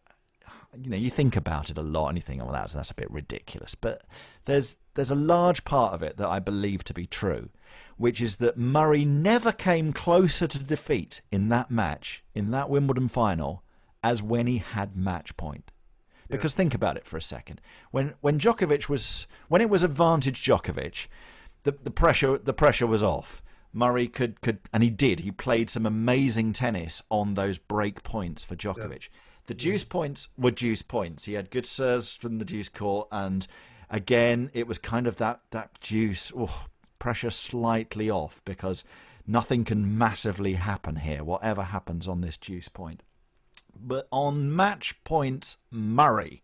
you know, you think about it a lot and you think, oh, that's that's a bit ridiculous. But there's there's a large part of it that I believe to be true, which is that Murray never came closer to defeat in that match, in that Wimbledon final, as when he had match point. Because yeah. think about it for a second. When when Djokovic was when it was advantage Djokovic, the the pressure the pressure was off. Murray could could and he did. He played some amazing tennis on those break points for Djokovic. Yeah. The mm. deuce points were deuce points. He had good serves from the deuce court, and again, it was kind of that that deuce oh, pressure slightly off because nothing can massively happen here. Whatever happens on this deuce point, but on match point Murray,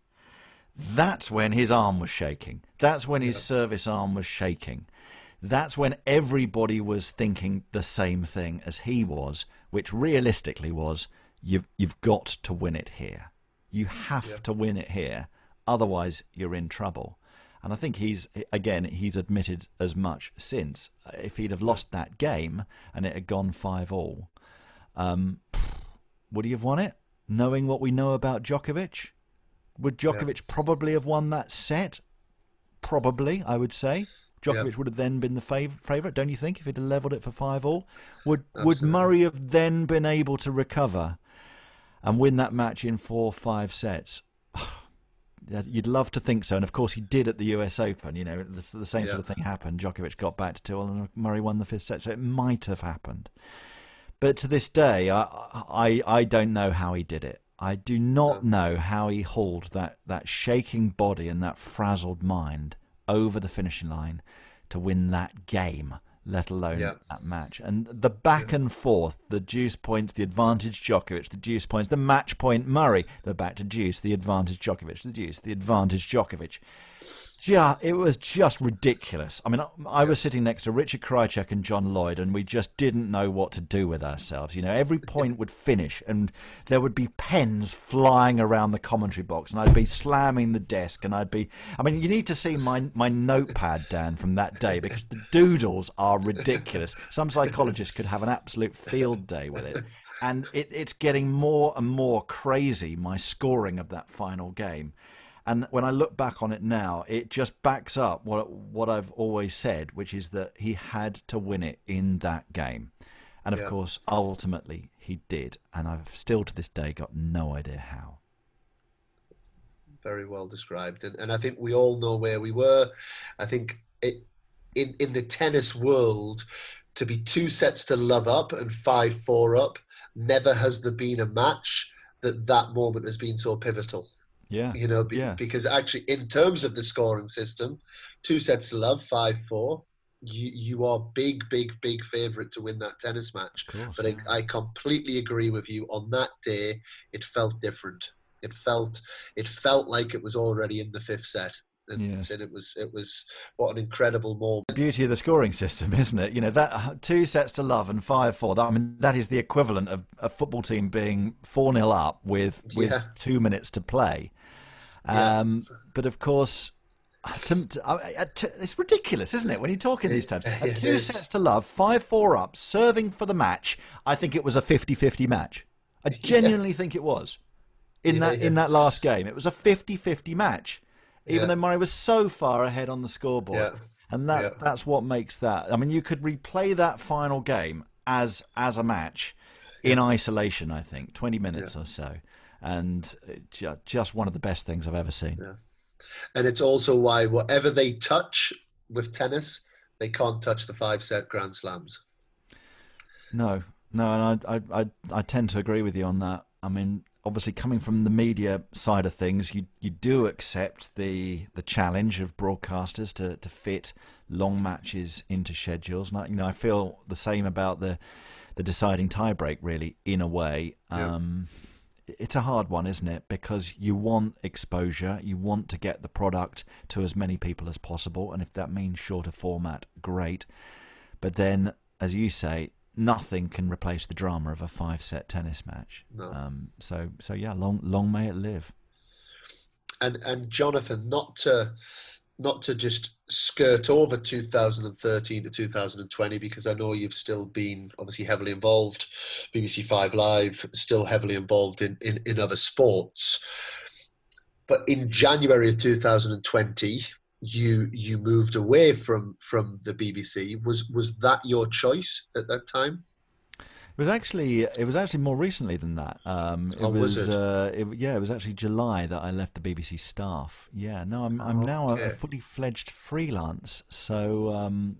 that's when his arm was shaking. That's when his yeah. service arm was shaking. That's when everybody was thinking the same thing as he was, which realistically was you've you've got to win it here. You have yeah. to win it here, otherwise you're in trouble. And I think he's again he's admitted as much since. If he'd have lost that game and it had gone five all, um, would he have won it? Knowing what we know about Djokovic, would Djokovic yeah. probably have won that set? Probably, I would say. Djokovic would have then been the fav- favourite, don't you think? If he'd have levelled it for five all, would Absolutely. would Murray have then been able to recover? and win that match in four, five sets. You'd love to think so, and of course he did at the U.S. Open. You know, the, the same yeah. sort of thing happened. Djokovic got back to two, and Murray won the fifth set, so it might have happened. But to this day, I I, I don't know how he did it. I do not know how he hauled that, that shaking body and that frazzled mind over the finishing line to win that game let alone yeah. that match. And the back yeah. and forth, the deuce points, the advantage Djokovic, the deuce points, the match point Murray, the back to deuce, the advantage Djokovic, the deuce, the advantage Djokovic yeah, it was just ridiculous. I mean, I, was sitting next to Richard Krajicek and John Lloyd, and we just didn't know what to do with ourselves. You know, every point would finish, and there would be pens flying around the commentary box, and I'd be slamming the desk, and I'd be. I mean, you need to see my my notepad, Dan, from that day because the doodles are ridiculous. Some psychologists could have an absolute field day with it. And it, it's getting more and more crazy, my scoring of that final game. And when I look back on it now, it just backs up what what I've always said, which is that he had to win it in that game. And of yeah. course, ultimately he did, and I've still to this day got no idea how. Very well described, and, and I think we all know where we were. I think it in in the tennis world to be two sets to love up and five four up. Never has there been a match that that moment has been so pivotal. Yeah. You know, be, yeah. because actually, in terms of the scoring system, two sets to love, 5 4, you, you are big, big, big favourite to win that tennis match. Course, but yeah. I, I completely agree with you. On that day, it felt different. It felt it felt like it was already in the fifth set. And, yes. and it was it was what an incredible moment. The beauty of the scoring system, isn't it? You know that two sets to love and five four. That, I mean, that is the equivalent of a football team being four 0 up with with yeah. two minutes to play. Um, yeah. But of course, to, to, to, it's ridiculous, isn't it? When you talk in these terms, At two is. sets to love, five four up, serving for the match. I think it was a 50-50 match. I genuinely yeah. think it was in yeah, that in that last game. It was a 50-50 match even though Murray was so far ahead on the scoreboard. And that that's what makes that. I mean, you could replay that final game as as a match in isolation. I think twenty minutes or so, and just one of the best things I've ever seen. And it's also why whatever they touch with tennis, they can't touch the five set Grand Slams. No, no, and I I I, I tend to agree with you on that. I mean, obviously coming from the media side of things, you you do accept the the challenge of broadcasters to to fit long matches into schedules. And I, you know, I feel the same about the the deciding tiebreak. Really, in a way, um, it's a hard one, isn't it? Because you want exposure, you want to get the product to as many people as possible, and if that means shorter format, great. But then, as you say, nothing can replace the drama of a five-set tennis match. No. Um, so, so yeah, long, long may it live. And and Jonathan, not to not to just skirt over 2013 to 2020 because I know you've still been obviously heavily involved, BBC Five Live, still heavily involved in in, in other sports. But in January of 2020, you you moved away from from the BBC. Was was that your choice at that time? It was actually it was actually more recently than that. Um, it oh, was, was it? Uh, it? Yeah, it was actually July that I left the BBC staff. Yeah, no, I'm I'm oh, now okay. a, a, fully fledged freelance. So um,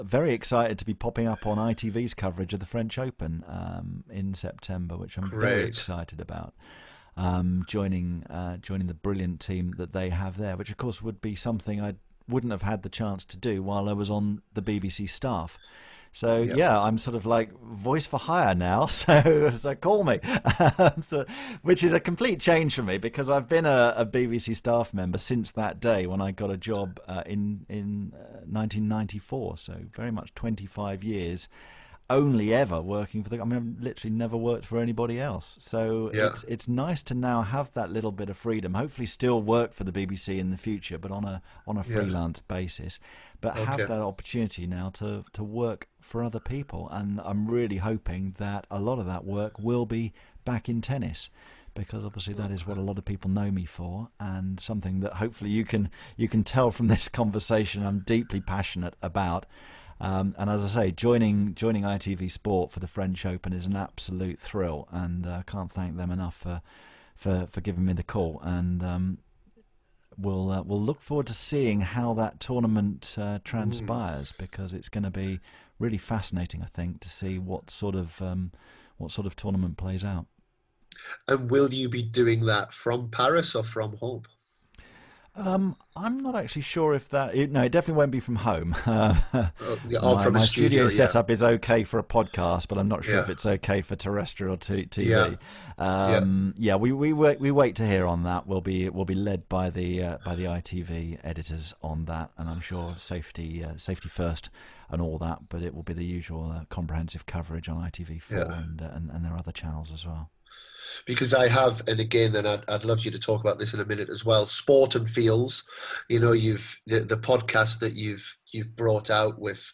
very excited to be popping up on ITV's coverage of the French Open um, in September, which I'm Great. very excited about um, joining uh, joining the brilliant team that they have there, which of course would be something I wouldn't have had the chance to do while I was on the BBC staff. So yep. yeah, I'm sort of like voice for hire now. So so call me, so, which is a complete change for me because I've been a, a, BBC staff member since that day when I got a job uh, in in uh, 1994. So very much 25 years only ever working for the. I mean, I've literally never worked for anybody else. So yeah. it's it's nice to now have that little bit of freedom. Hopefully, still work for the BBC in the future, but on a on a freelance yeah. basis. But okay. have that opportunity now to to work for other people, and I'm really hoping that a lot of that work will be back in tennis because obviously that is what a lot of people know me for and something that hopefully you can you can tell from this conversation I'm deeply passionate about um, and as I say, joining joining ITV Sport for the French Open is an absolute thrill, and I uh, can't thank them enough for for, for giving me the call. And um, we'll uh, we'll look forward to seeing how that tournament uh, transpires mm. because it's going to be really fascinating. I think to see what sort of um, what sort of tournament plays out. And will you be doing that from Paris or from home? Um, I'm not actually sure if that. It, no, it definitely won't be from home. Uh, oh, my, my studio, studio setup is okay for a podcast, but I'm not sure yeah. if it's okay for terrestrial t- TV. Yeah. Um, yeah. yeah, we we wait we wait to hear on that. We'll be we'll be led by the uh, by the ITV editors on that, and I'm sure safety uh, safety first and all that. But it will be the usual uh, comprehensive coverage on ITV4 and, uh, and and their other channels as well because I have, and again, then I'd, I'd love you to talk about this in a minute as well. Sport and feels, you know, you've the, the podcast that you've you've brought out with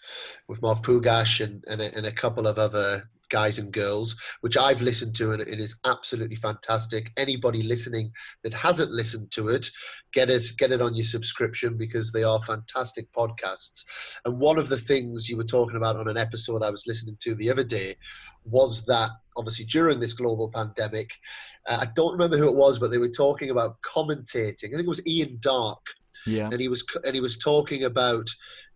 with Mark Pougatch and and a, and a couple of other guys and girls, which I've listened to, and it is absolutely fantastic. Anybody listening that hasn't listened to it, get it, get it on your subscription because they are fantastic podcasts. And one of the things you were talking about on an episode I was listening to the other day was that obviously during this global pandemic, uh, I don't remember who it was, but they were talking about commentating. I think it was Ian Darke. Yeah. And he was and he was talking about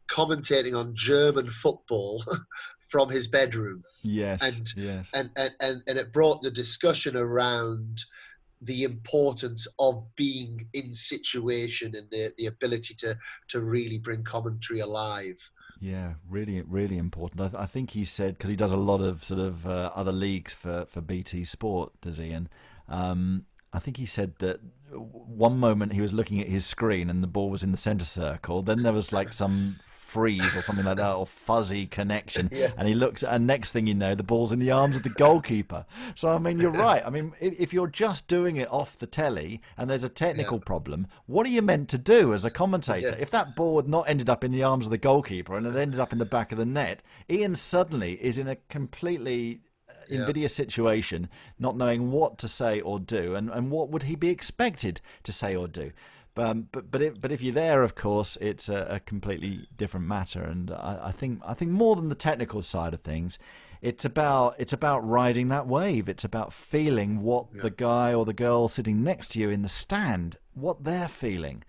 commentating on German football from his bedroom. Yes. And, yes. And, and, and, and it brought the discussion around the importance of being in situation and the, the ability to, to really bring commentary alive. Yeah, really, really important. I, th- I think he said because he does a lot of sort of uh, other leagues for, for BT Sport, does he? And um, I think he said that one moment he was looking at his screen and the ball was in the centre circle. Then there was like some freeze or something like that, or fuzzy connection. Yeah. And he looks, at and next thing you know, the ball's in the arms of the goalkeeper. So I mean, you're right. I mean, if you're just doing it off the telly and there's a technical yeah. problem, what are you meant to do as a commentator? Yeah. If that ball had not ended up in the arms of the goalkeeper and it ended up in the back of the net, Ian suddenly is in a completely uh, invidious situation, not knowing what to say or do, and, and what would he be expected to say or do. Um, but but it, but if you're there, of course, it's a, a completely different matter. And I, I, think I think more than the technical side of things, it's about it's about riding that wave. It's about feeling what yeah. the guy or the girl sitting next to you in the stand, what they're feeling.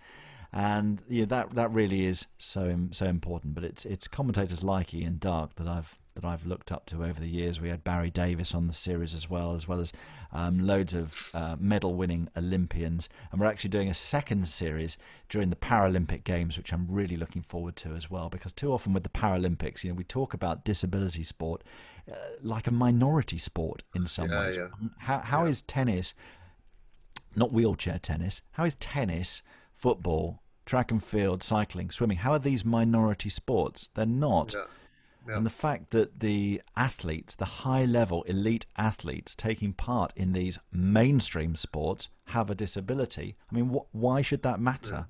and yeah, that that really is so so important. But it's it's commentators like Ian Darke that I've that I've looked up to over the years. We had Barry Davies on the series as well, as well as um, loads of uh, medal-winning Olympians, and we're actually doing a second series during the Paralympic Games, which I'm really looking forward to as well. Because too often with the Paralympics, you know, we talk about disability sport uh, like a minority sport in some yeah, ways. Yeah. How how yeah. is tennis? Not wheelchair tennis. How is tennis, football, track and field, cycling, swimming, how are these minority sports? They're not. Yeah. Yeah. And the fact that the athletes, the high level elite athletes taking part in these mainstream sports have a disability, I mean, wh- why should that matter?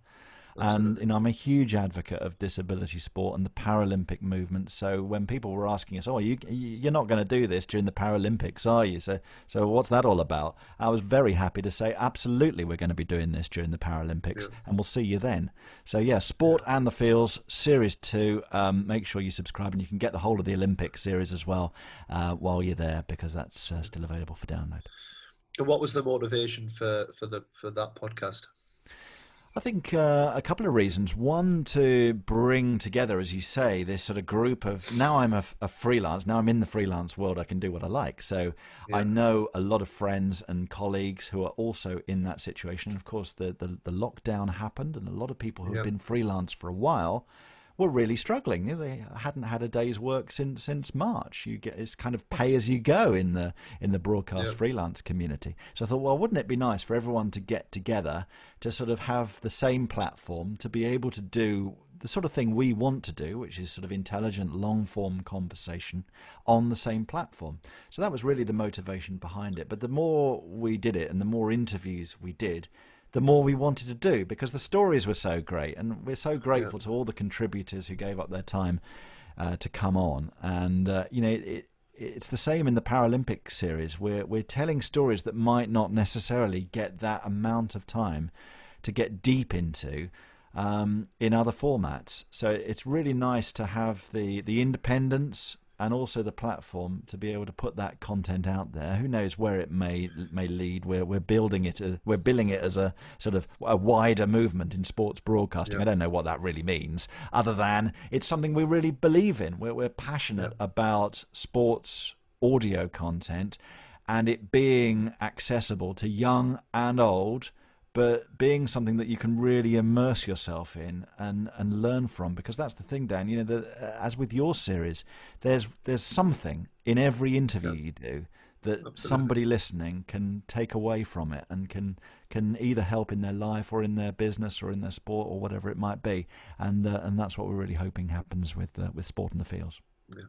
And you know, I'm a huge advocate of disability sport and the Paralympic movement. So when people were asking us, "Oh, you you're not going to do this during the Paralympics, are you?" So so what's that all about? I was very happy to say, "Absolutely, we're going to be doing this during the Paralympics, yeah. and we'll see you then." So yeah, sport yeah. and the feels series two. Um, make sure you subscribe, and you can get the whole of the Olympic series as well uh, while you're there because that's uh, still available for download. And what was the motivation for for the for that podcast? I think uh, a couple of reasons. One, to bring together, as you say, this sort of group of now I'm a, a freelance, now I'm in the freelance world, I can do what I like. So yeah. I know a lot of friends and colleagues who are also in that situation. Of course, the, the, the lockdown happened, and a lot of people who've yeah. been freelance for a while were really struggling. They hadn't had a day's work since since March. You get it's kind of pay as you go in the in the broadcast yeah. freelance community. So I thought, well, wouldn't it be nice for everyone to get together to sort of have the same platform to be able to do the sort of thing we want to do, which is sort of intelligent, long form conversation on the same platform. So that was really the motivation behind it. But the more we did it and the more interviews we did, the more we wanted to do because the stories were so great, and we're so grateful yeah. to all the contributors who gave up their time uh, to come on. And uh, you know, it, it's the same in the Paralympic series. We're we're telling stories that might not necessarily get that amount of time to get deep into. Um, in other formats, so it's really nice to have the the independence and also the platform to be able to put that content out there. Who knows where it may may lead? We're we're building it, uh, we're billing it as a sort of a wider movement in sports broadcasting. Yeah. I don't know what that really means, other than it's something we really believe in. We're we're passionate yeah. about sports audio content and it being accessible to young and old but being something that you can really immerse yourself in and, and learn from because that's the thing Dan you know the, uh, as with your series there's there's something in every interview yeah. you do that Absolutely. somebody listening can take away from it and can can either help in their life or in their business or in their sport or whatever it might be and uh, and that's what we're really hoping happens with uh, with sport in the fields yeah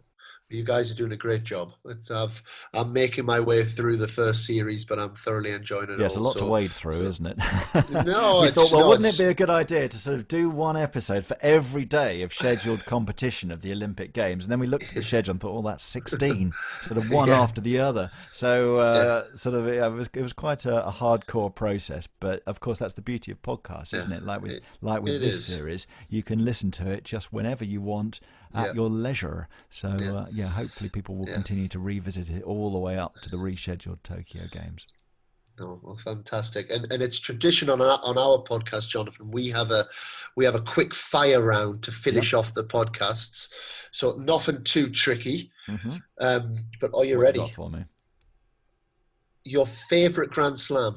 you guys are doing a great job. I've, I'm making my way through the first series, but I'm thoroughly enjoying it. Yeah, it's a lot so, to wade through, so, isn't it? no, we thought, well, no, wouldn't it be a good idea to sort of do one episode for every day of scheduled competition of the Olympic Games? And then we looked at the schedule and thought, oh, that's 16, sort of one yeah. after the other. So, uh, yeah. sort of, yeah, it was it was quite a, a, hardcore process. But of course, that's the beauty of podcasts, isn't it? Like with it, like with this is. series, you can listen to it just whenever you want at yeah. your leisure. So yeah. Uh, yeah. hopefully people will yeah. continue to revisit it all the way up to the rescheduled Tokyo Games. Oh, well, fantastic! And and it's tradition on our, on our podcast, Jonathan. We have a we have a quick fire round to finish yep. off the podcasts. So nothing too tricky. Mm-hmm. Um, but are you what ready? You for me? Your favorite Grand Slam?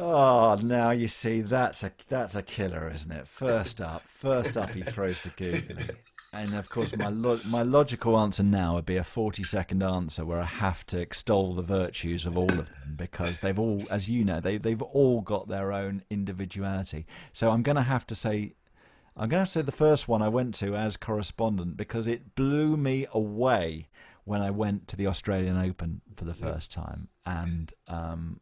Oh, now you see that's a that's a killer, isn't it? First up, first up, he throws the googly, and of course my lo- my logical answer now would be a forty second answer where I have to extol the virtues of all of them because they've all, as you know, they they've all got their own individuality. So I'm going to have to say. I'm going to say the first one I went to as correspondent because it blew me away when I went to the Australian Open for the first time, and um,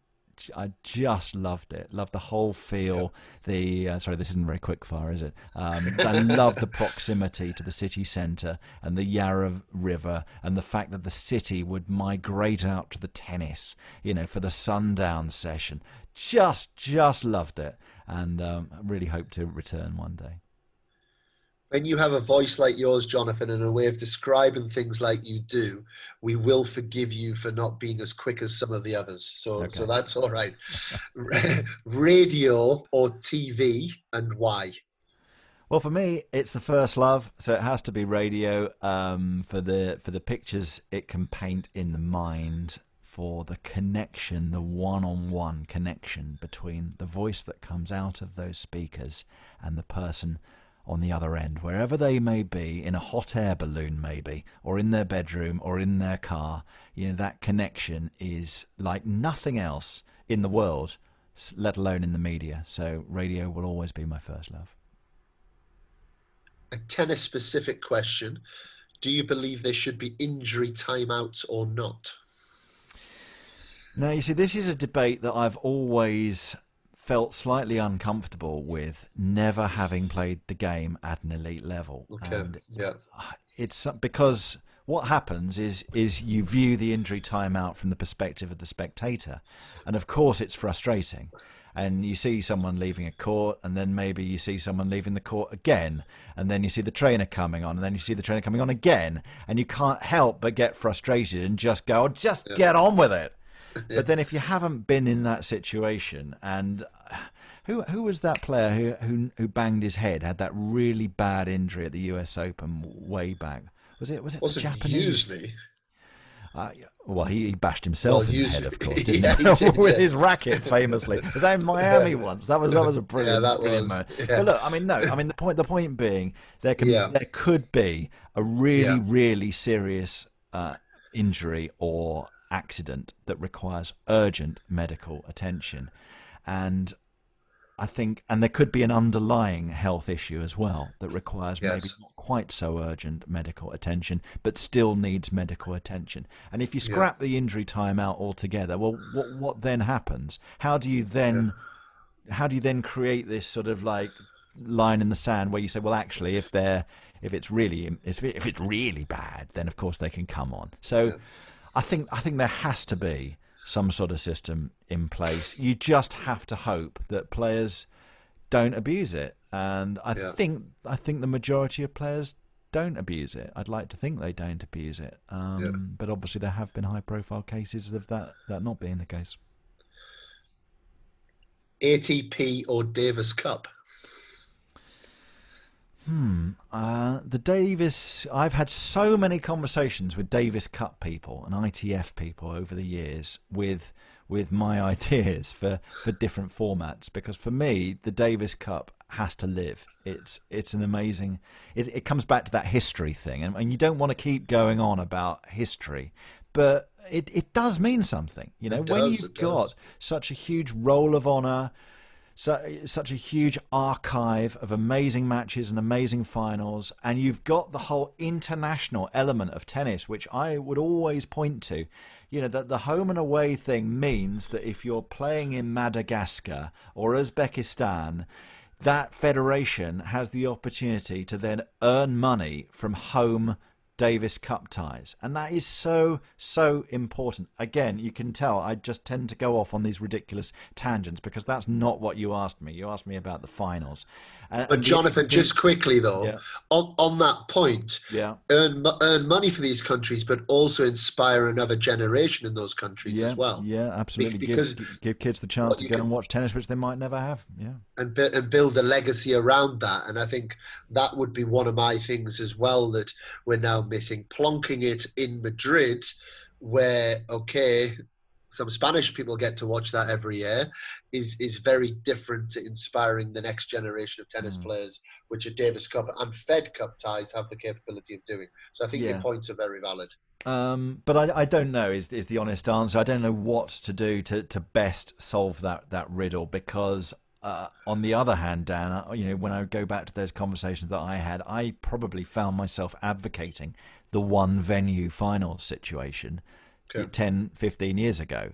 I just loved it. Loved the whole feel. Yeah. The uh, sorry, this isn't very quick fire, is it? Um, I love the proximity to the city centre and the Yarra River, and the fact that the city would migrate out to the tennis, you know, for the sundown session. Just, just loved it, and um, really hope to return one day. When you have a voice like yours, Jonathan, and a way of describing things like you do, we will forgive you for not being as quick as some of the others. So, okay. so that's all right. Radio or TV, and why? Well, for me, it's the first love, so it has to be radio um, for the for the pictures it can paint in the mind, for the connection, the one-on-one connection between the voice that comes out of those speakers and the person on the other end, wherever they may be, in a hot air balloon maybe, or in their bedroom, or in their car. You know that connection is like nothing else in the world, let alone in the media. So radio will always be my first love a tennis specific question. Do you believe there should be injury timeouts or not? Now, you see, this is a debate that I've always felt slightly uncomfortable with, never having played the game at an elite level. Okay. And yeah. It's uh, because what happens is is you view the injury timeout from the perspective of the spectator, and of course it's frustrating and you see someone leaving a court, and then maybe you see someone leaving the court again, and then you see the trainer coming on, and then you see the trainer coming on again, and you can't help but get frustrated and just go, oh, just yeah. get on with it. Yeah. But then if you haven't been in that situation, and who who was that player who who who banged his head, had that really bad injury at the U.S. Open way back? Was it was it was the it Japanese? Usually. Uh, well, he, he, bashed himself well, in the head, of course, didn't yeah, he? Did, With his racket, famously. Was that in Miami yeah. once? That was that was a brilliant, yeah, that brilliant was, moment. But look, I mean, no, I mean the point. The point being, there can there could be a really, really serious uh, injury or accident that requires urgent medical attention, and I think, and there could be an underlying health issue as well that requires yes. maybe not quite so urgent medical attention, but still needs medical attention. And if you scrap yeah. the injury time out altogether, well, what what then happens? How do you then, yeah. how do you then create this sort of like line in the sand where you say, well, actually, if they're if it's really if it's really bad, then of course they can come on. So, yeah. I think I think there has to be some sort of system in place. You just have to hope that players don't abuse it, and I yeah. think I think the majority of players don't abuse it. I'd like to think they don't abuse it, um, yeah. but obviously there have been high-profile cases of that that not being the case. ATP or Davis Cup? Hmm. Uh, the Davis. I've had so many conversations with Davis Cup people and ITF people over the years with with my ideas for, for different formats because for me the Davis Cup has to live. It's it's an amazing. It, it comes back to that history thing, and, and you don't want to keep going on about history, but it, it does mean something. You know, when you've got such a huge roll of honour so, such a huge archive of amazing matches and amazing finals, and you've got the whole international element of tennis, which I would always point to. You know, that the home and away thing means that if you're playing in Madagascar or Uzbekistan, that federation has the opportunity to then earn money from home Davis Cup ties. And that is so, so important. Again, you can tell I just tend to go off on these ridiculous tangents because that's not what you asked me. You asked me about the finals. Uh, but Jonathan, just quickly though, yeah. on on that point, yeah, earn earn money for these countries, but also inspire another generation in those countries yeah, as well. Yeah, absolutely. Because give, give kids the chance well, to go and watch tennis, which they might never have. Yeah, and and build a legacy around that. And I think that would be one of my things as well that we're now missing. Plonking it in Madrid, where okay, some Spanish people get to watch that every year is is very different to inspiring the next generation of tennis mm. players, which a Davis Cup and Fed Cup ties have the capability of doing. So I think yeah. your points are very valid. Um, but I, I don't know is is the honest answer. I don't know what to do to, to best solve that that riddle because uh, on the other hand, Dan, you know, when I go back to those conversations that I had, I probably found myself advocating the one venue final situation okay. 10, 15 years ago,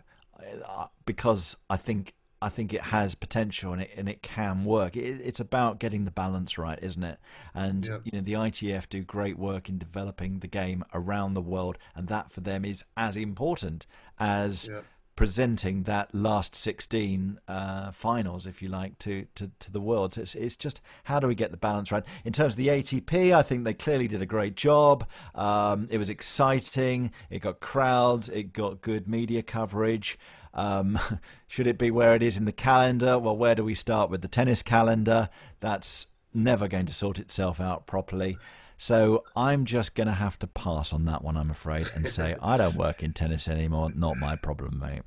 uh, because I think I think it has potential and it and it can work. It, it's about getting the balance right, isn't it? And you know the ITF do great work in developing the game around the world, and that for them is as important as. Presenting that last 16 uh, finals, if you like, to, to, to the world. So it's, it's just how do we get the balance right? In terms of the ATP, I think they clearly did a great job. Um, it was exciting, it got crowds, it got good media coverage. Um, should it be where it is in the calendar? Well, where do we start with the tennis calendar? That's never going to sort itself out properly. So I'm just going to have to pass on that one, I'm afraid, and say I don't work in tennis anymore. Not my problem, mate.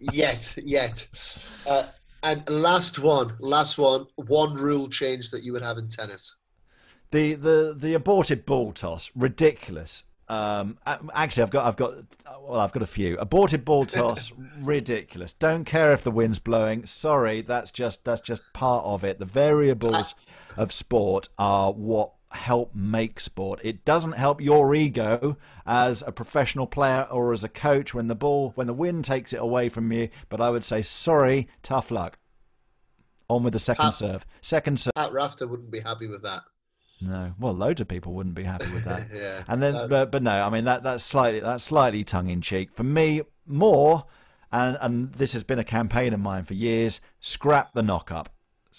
yet, yet. Uh, and last one, last one. One rule change that you would have in tennis. The the the aborted ball toss, ridiculous. Um, actually, I've got, I've got, well, I've got a few. Aborted ball toss, ridiculous. Don't care if the wind's blowing. Sorry, that's just, that's just part of it. The variables of sport are what help make sport. It doesn't help your ego as a professional player or as a coach when the ball, when the wind takes it away from you. But I would say, sorry, tough luck. On with the second Pat, serve. Second serve. Pat Rafter wouldn't be happy with that. No, well, loads of people wouldn't be happy with that. yeah, and then, um, but, but no, I mean that that's slightly that's slightly tongue in cheek for me. More, and and this has been a campaign of mine for years. Scrap the knock up.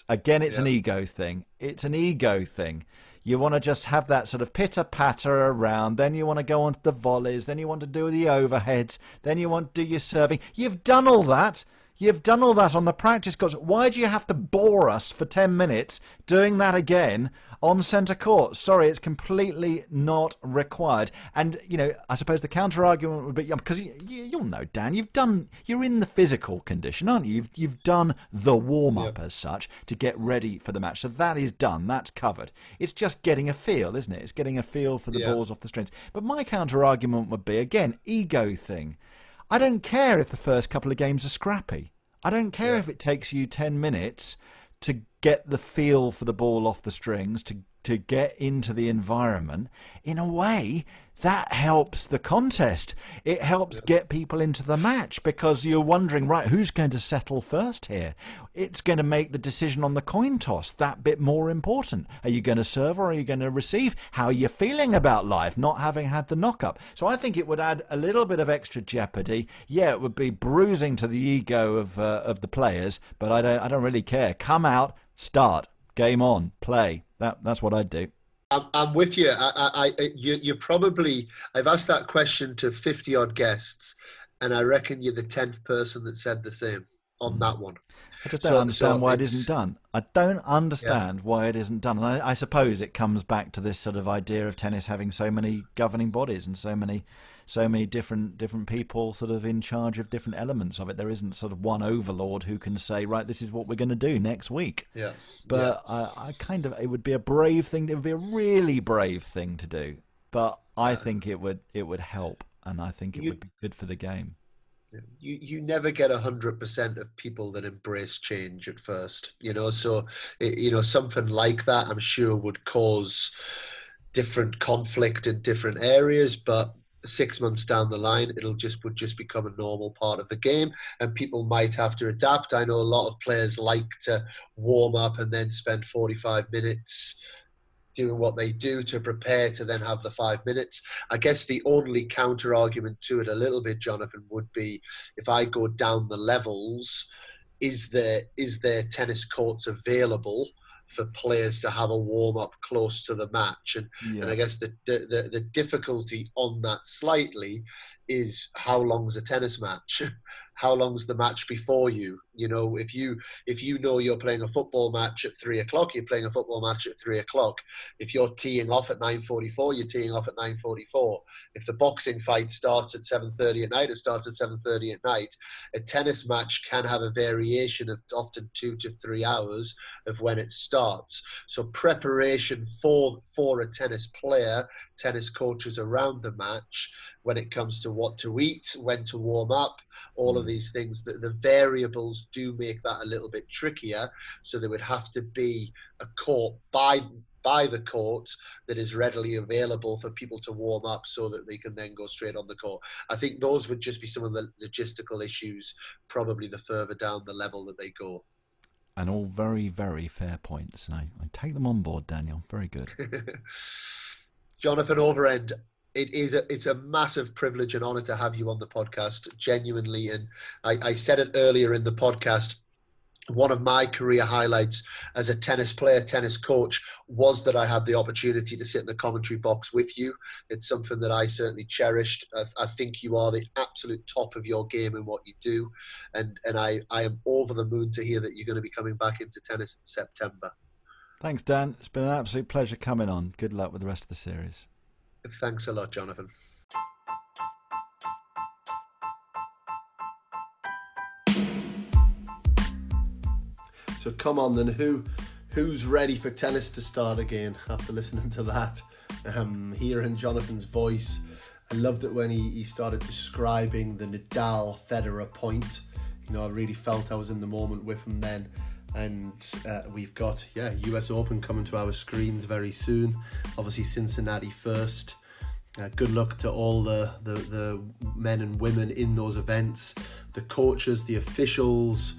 Again, it's yeah. an ego thing. It's an ego thing. You want to just have that sort of pitter patter around. Then you want to go on to the volleys. Then you want to do the overheads. Then you want to do your serving. You've done all that. You've done all that on the practice course. Why do you have to bore us for 10 minutes doing that again on centre court. Sorry, it's completely not required. And you know, I suppose the counter argument would be because you, will know, Dan, you've done, you're in the physical condition, aren't you? You've you've done the warm up yep. as such to get ready for the match. So that is done. That's covered. It's just getting a feel, isn't it? It's getting a feel for the yep. balls off the strings. But my counter argument would be again ego thing. I don't care if the first couple of games are scrappy. I don't care if it takes you ten minutes to get the feel for the ball off the strings, to to get into the environment, in a way, that helps the contest. It helps get people into the match because you're wondering, right, who's going to settle first here? It's going to make the decision on the coin toss that bit more important. Are you going to serve or are you going to receive? How are you feeling about life, not having had the knock up? So I think it would add a little bit of extra jeopardy. Yeah, it would be bruising to the ego of uh, of the players, but I don't I don't really care. Come out, start, game on, play. That that's what I'd do. I'm, I'm with you. I, I, you, you probably. I've asked that question to fifty odd guests, and I reckon you're the tenth person that said the same on that one. I just don't so, understand so why it isn't done. I don't understand yeah. why it isn't done. And I, I, suppose it comes back to this sort of idea of tennis having so many governing bodies and so many so many different different people sort of in charge of different elements of it. There isn't sort of one overlord who can say, right, this is what we're going to do next week. Yeah. But yeah. I, I kind of it would be a brave thing. It would be a really brave thing to do. But I think it would it would help, and I think it you, would be good for the game. You you never get a hundred percent of people that embrace change at first, you know. So it, you know something like that, I'm sure would cause different conflict in different areas, but six months down the line it'll just would just become a normal part of the game and people might have to adapt i know a lot of players like to warm up and then spend 45 minutes doing what they do to prepare to then have the five minutes. I guess the only counter argument to it a little bit, Jonathan, would be if I go down the levels, is there is there tennis courts available for players to have a warm up close to the match. And, yeah. and I guess the, the, the difficulty on that slightly is how long's a tennis match? how long's the match before you? You know, if you if you know you're playing a football match at three o'clock, you're playing a football match at three o'clock. If you're teeing off at nine forty four, you're teeing off at nine forty four. If the boxing fight starts at seven thirty at night, it starts at seven thirty at night. A tennis match can have a variation of often two to three hours of when it starts. So preparation for for a tennis player, tennis coaches around the match when it comes to what to eat, when to warm up, all of mm. these things. That the variables do make that a little bit trickier. So there would have to be a court by by the court that is readily available for people to warm up so that they can then go straight on the court. I think those would just be some of the logistical issues, probably the further down the level that they go. And all very, very fair points. And I, I take them on board, Daniel. Very good. Jonathan Overend, it is a it's a massive privilege and honor to have you on the podcast, genuinely. And I, I said it earlier in the podcast one of my career highlights as a tennis player, tennis coach, was that I had the opportunity to sit in the commentary box with you. It's something that I certainly cherished. I, I, think you are the absolute top of your game in what you do, and and I I am over the moon to hear that you're going to be coming back into tennis in September. Thanks, Dan. It's been an absolute pleasure coming on. Good luck with the rest of the series. Thanks a lot, Jonathan. So come on then, who who's ready for tennis to start again after listening to that? Um, hearing Jonathan's voice, I loved it when he, he started describing the Nadal Federer point. You know, I really felt I was in the moment with him then. And uh, we've got yeah US Open coming to our screens very soon. Obviously Cincinnati first. Uh, good luck to all the, the, the men and women in those events, the coaches, the officials,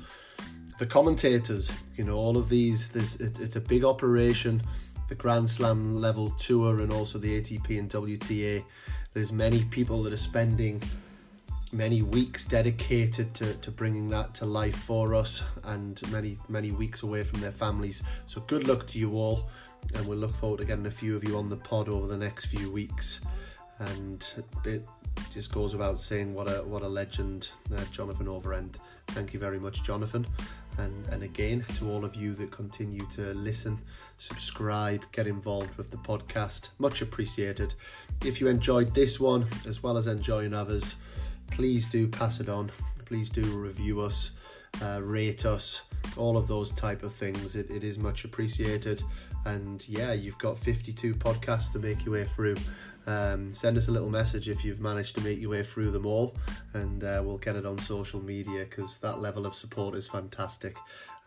the commentators, you know, all of these. There's it's, it's a big operation. The Grand Slam level tour and also the ATP and WTA. There's many people that are spending many weeks dedicated to, to bringing that to life for us and many many weeks away from their families. So good luck to you all and we'll look forward to getting a few of you on the pod over the next few weeks. And it just goes without saying what a what a legend uh, Jonathan Overend. Thank you very much Jonathan. And, and again, to all of you that continue to listen, subscribe, get involved with the podcast, much appreciated. If you enjoyed this one as well as enjoying others, please do pass it on. Please do review us, uh, rate us, all of those type of things. It, it is much appreciated. And yeah, you've got 52 podcasts to make your way through. Um, send us a little message if you've managed to make your way through them all, and uh, we'll get it on social media because that level of support is fantastic.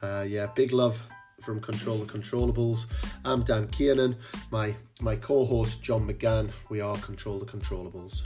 Uh, yeah, big love from Control the Controllables. I'm Dan Kiernan, my my co-host John McGann. We are Control the Controllables.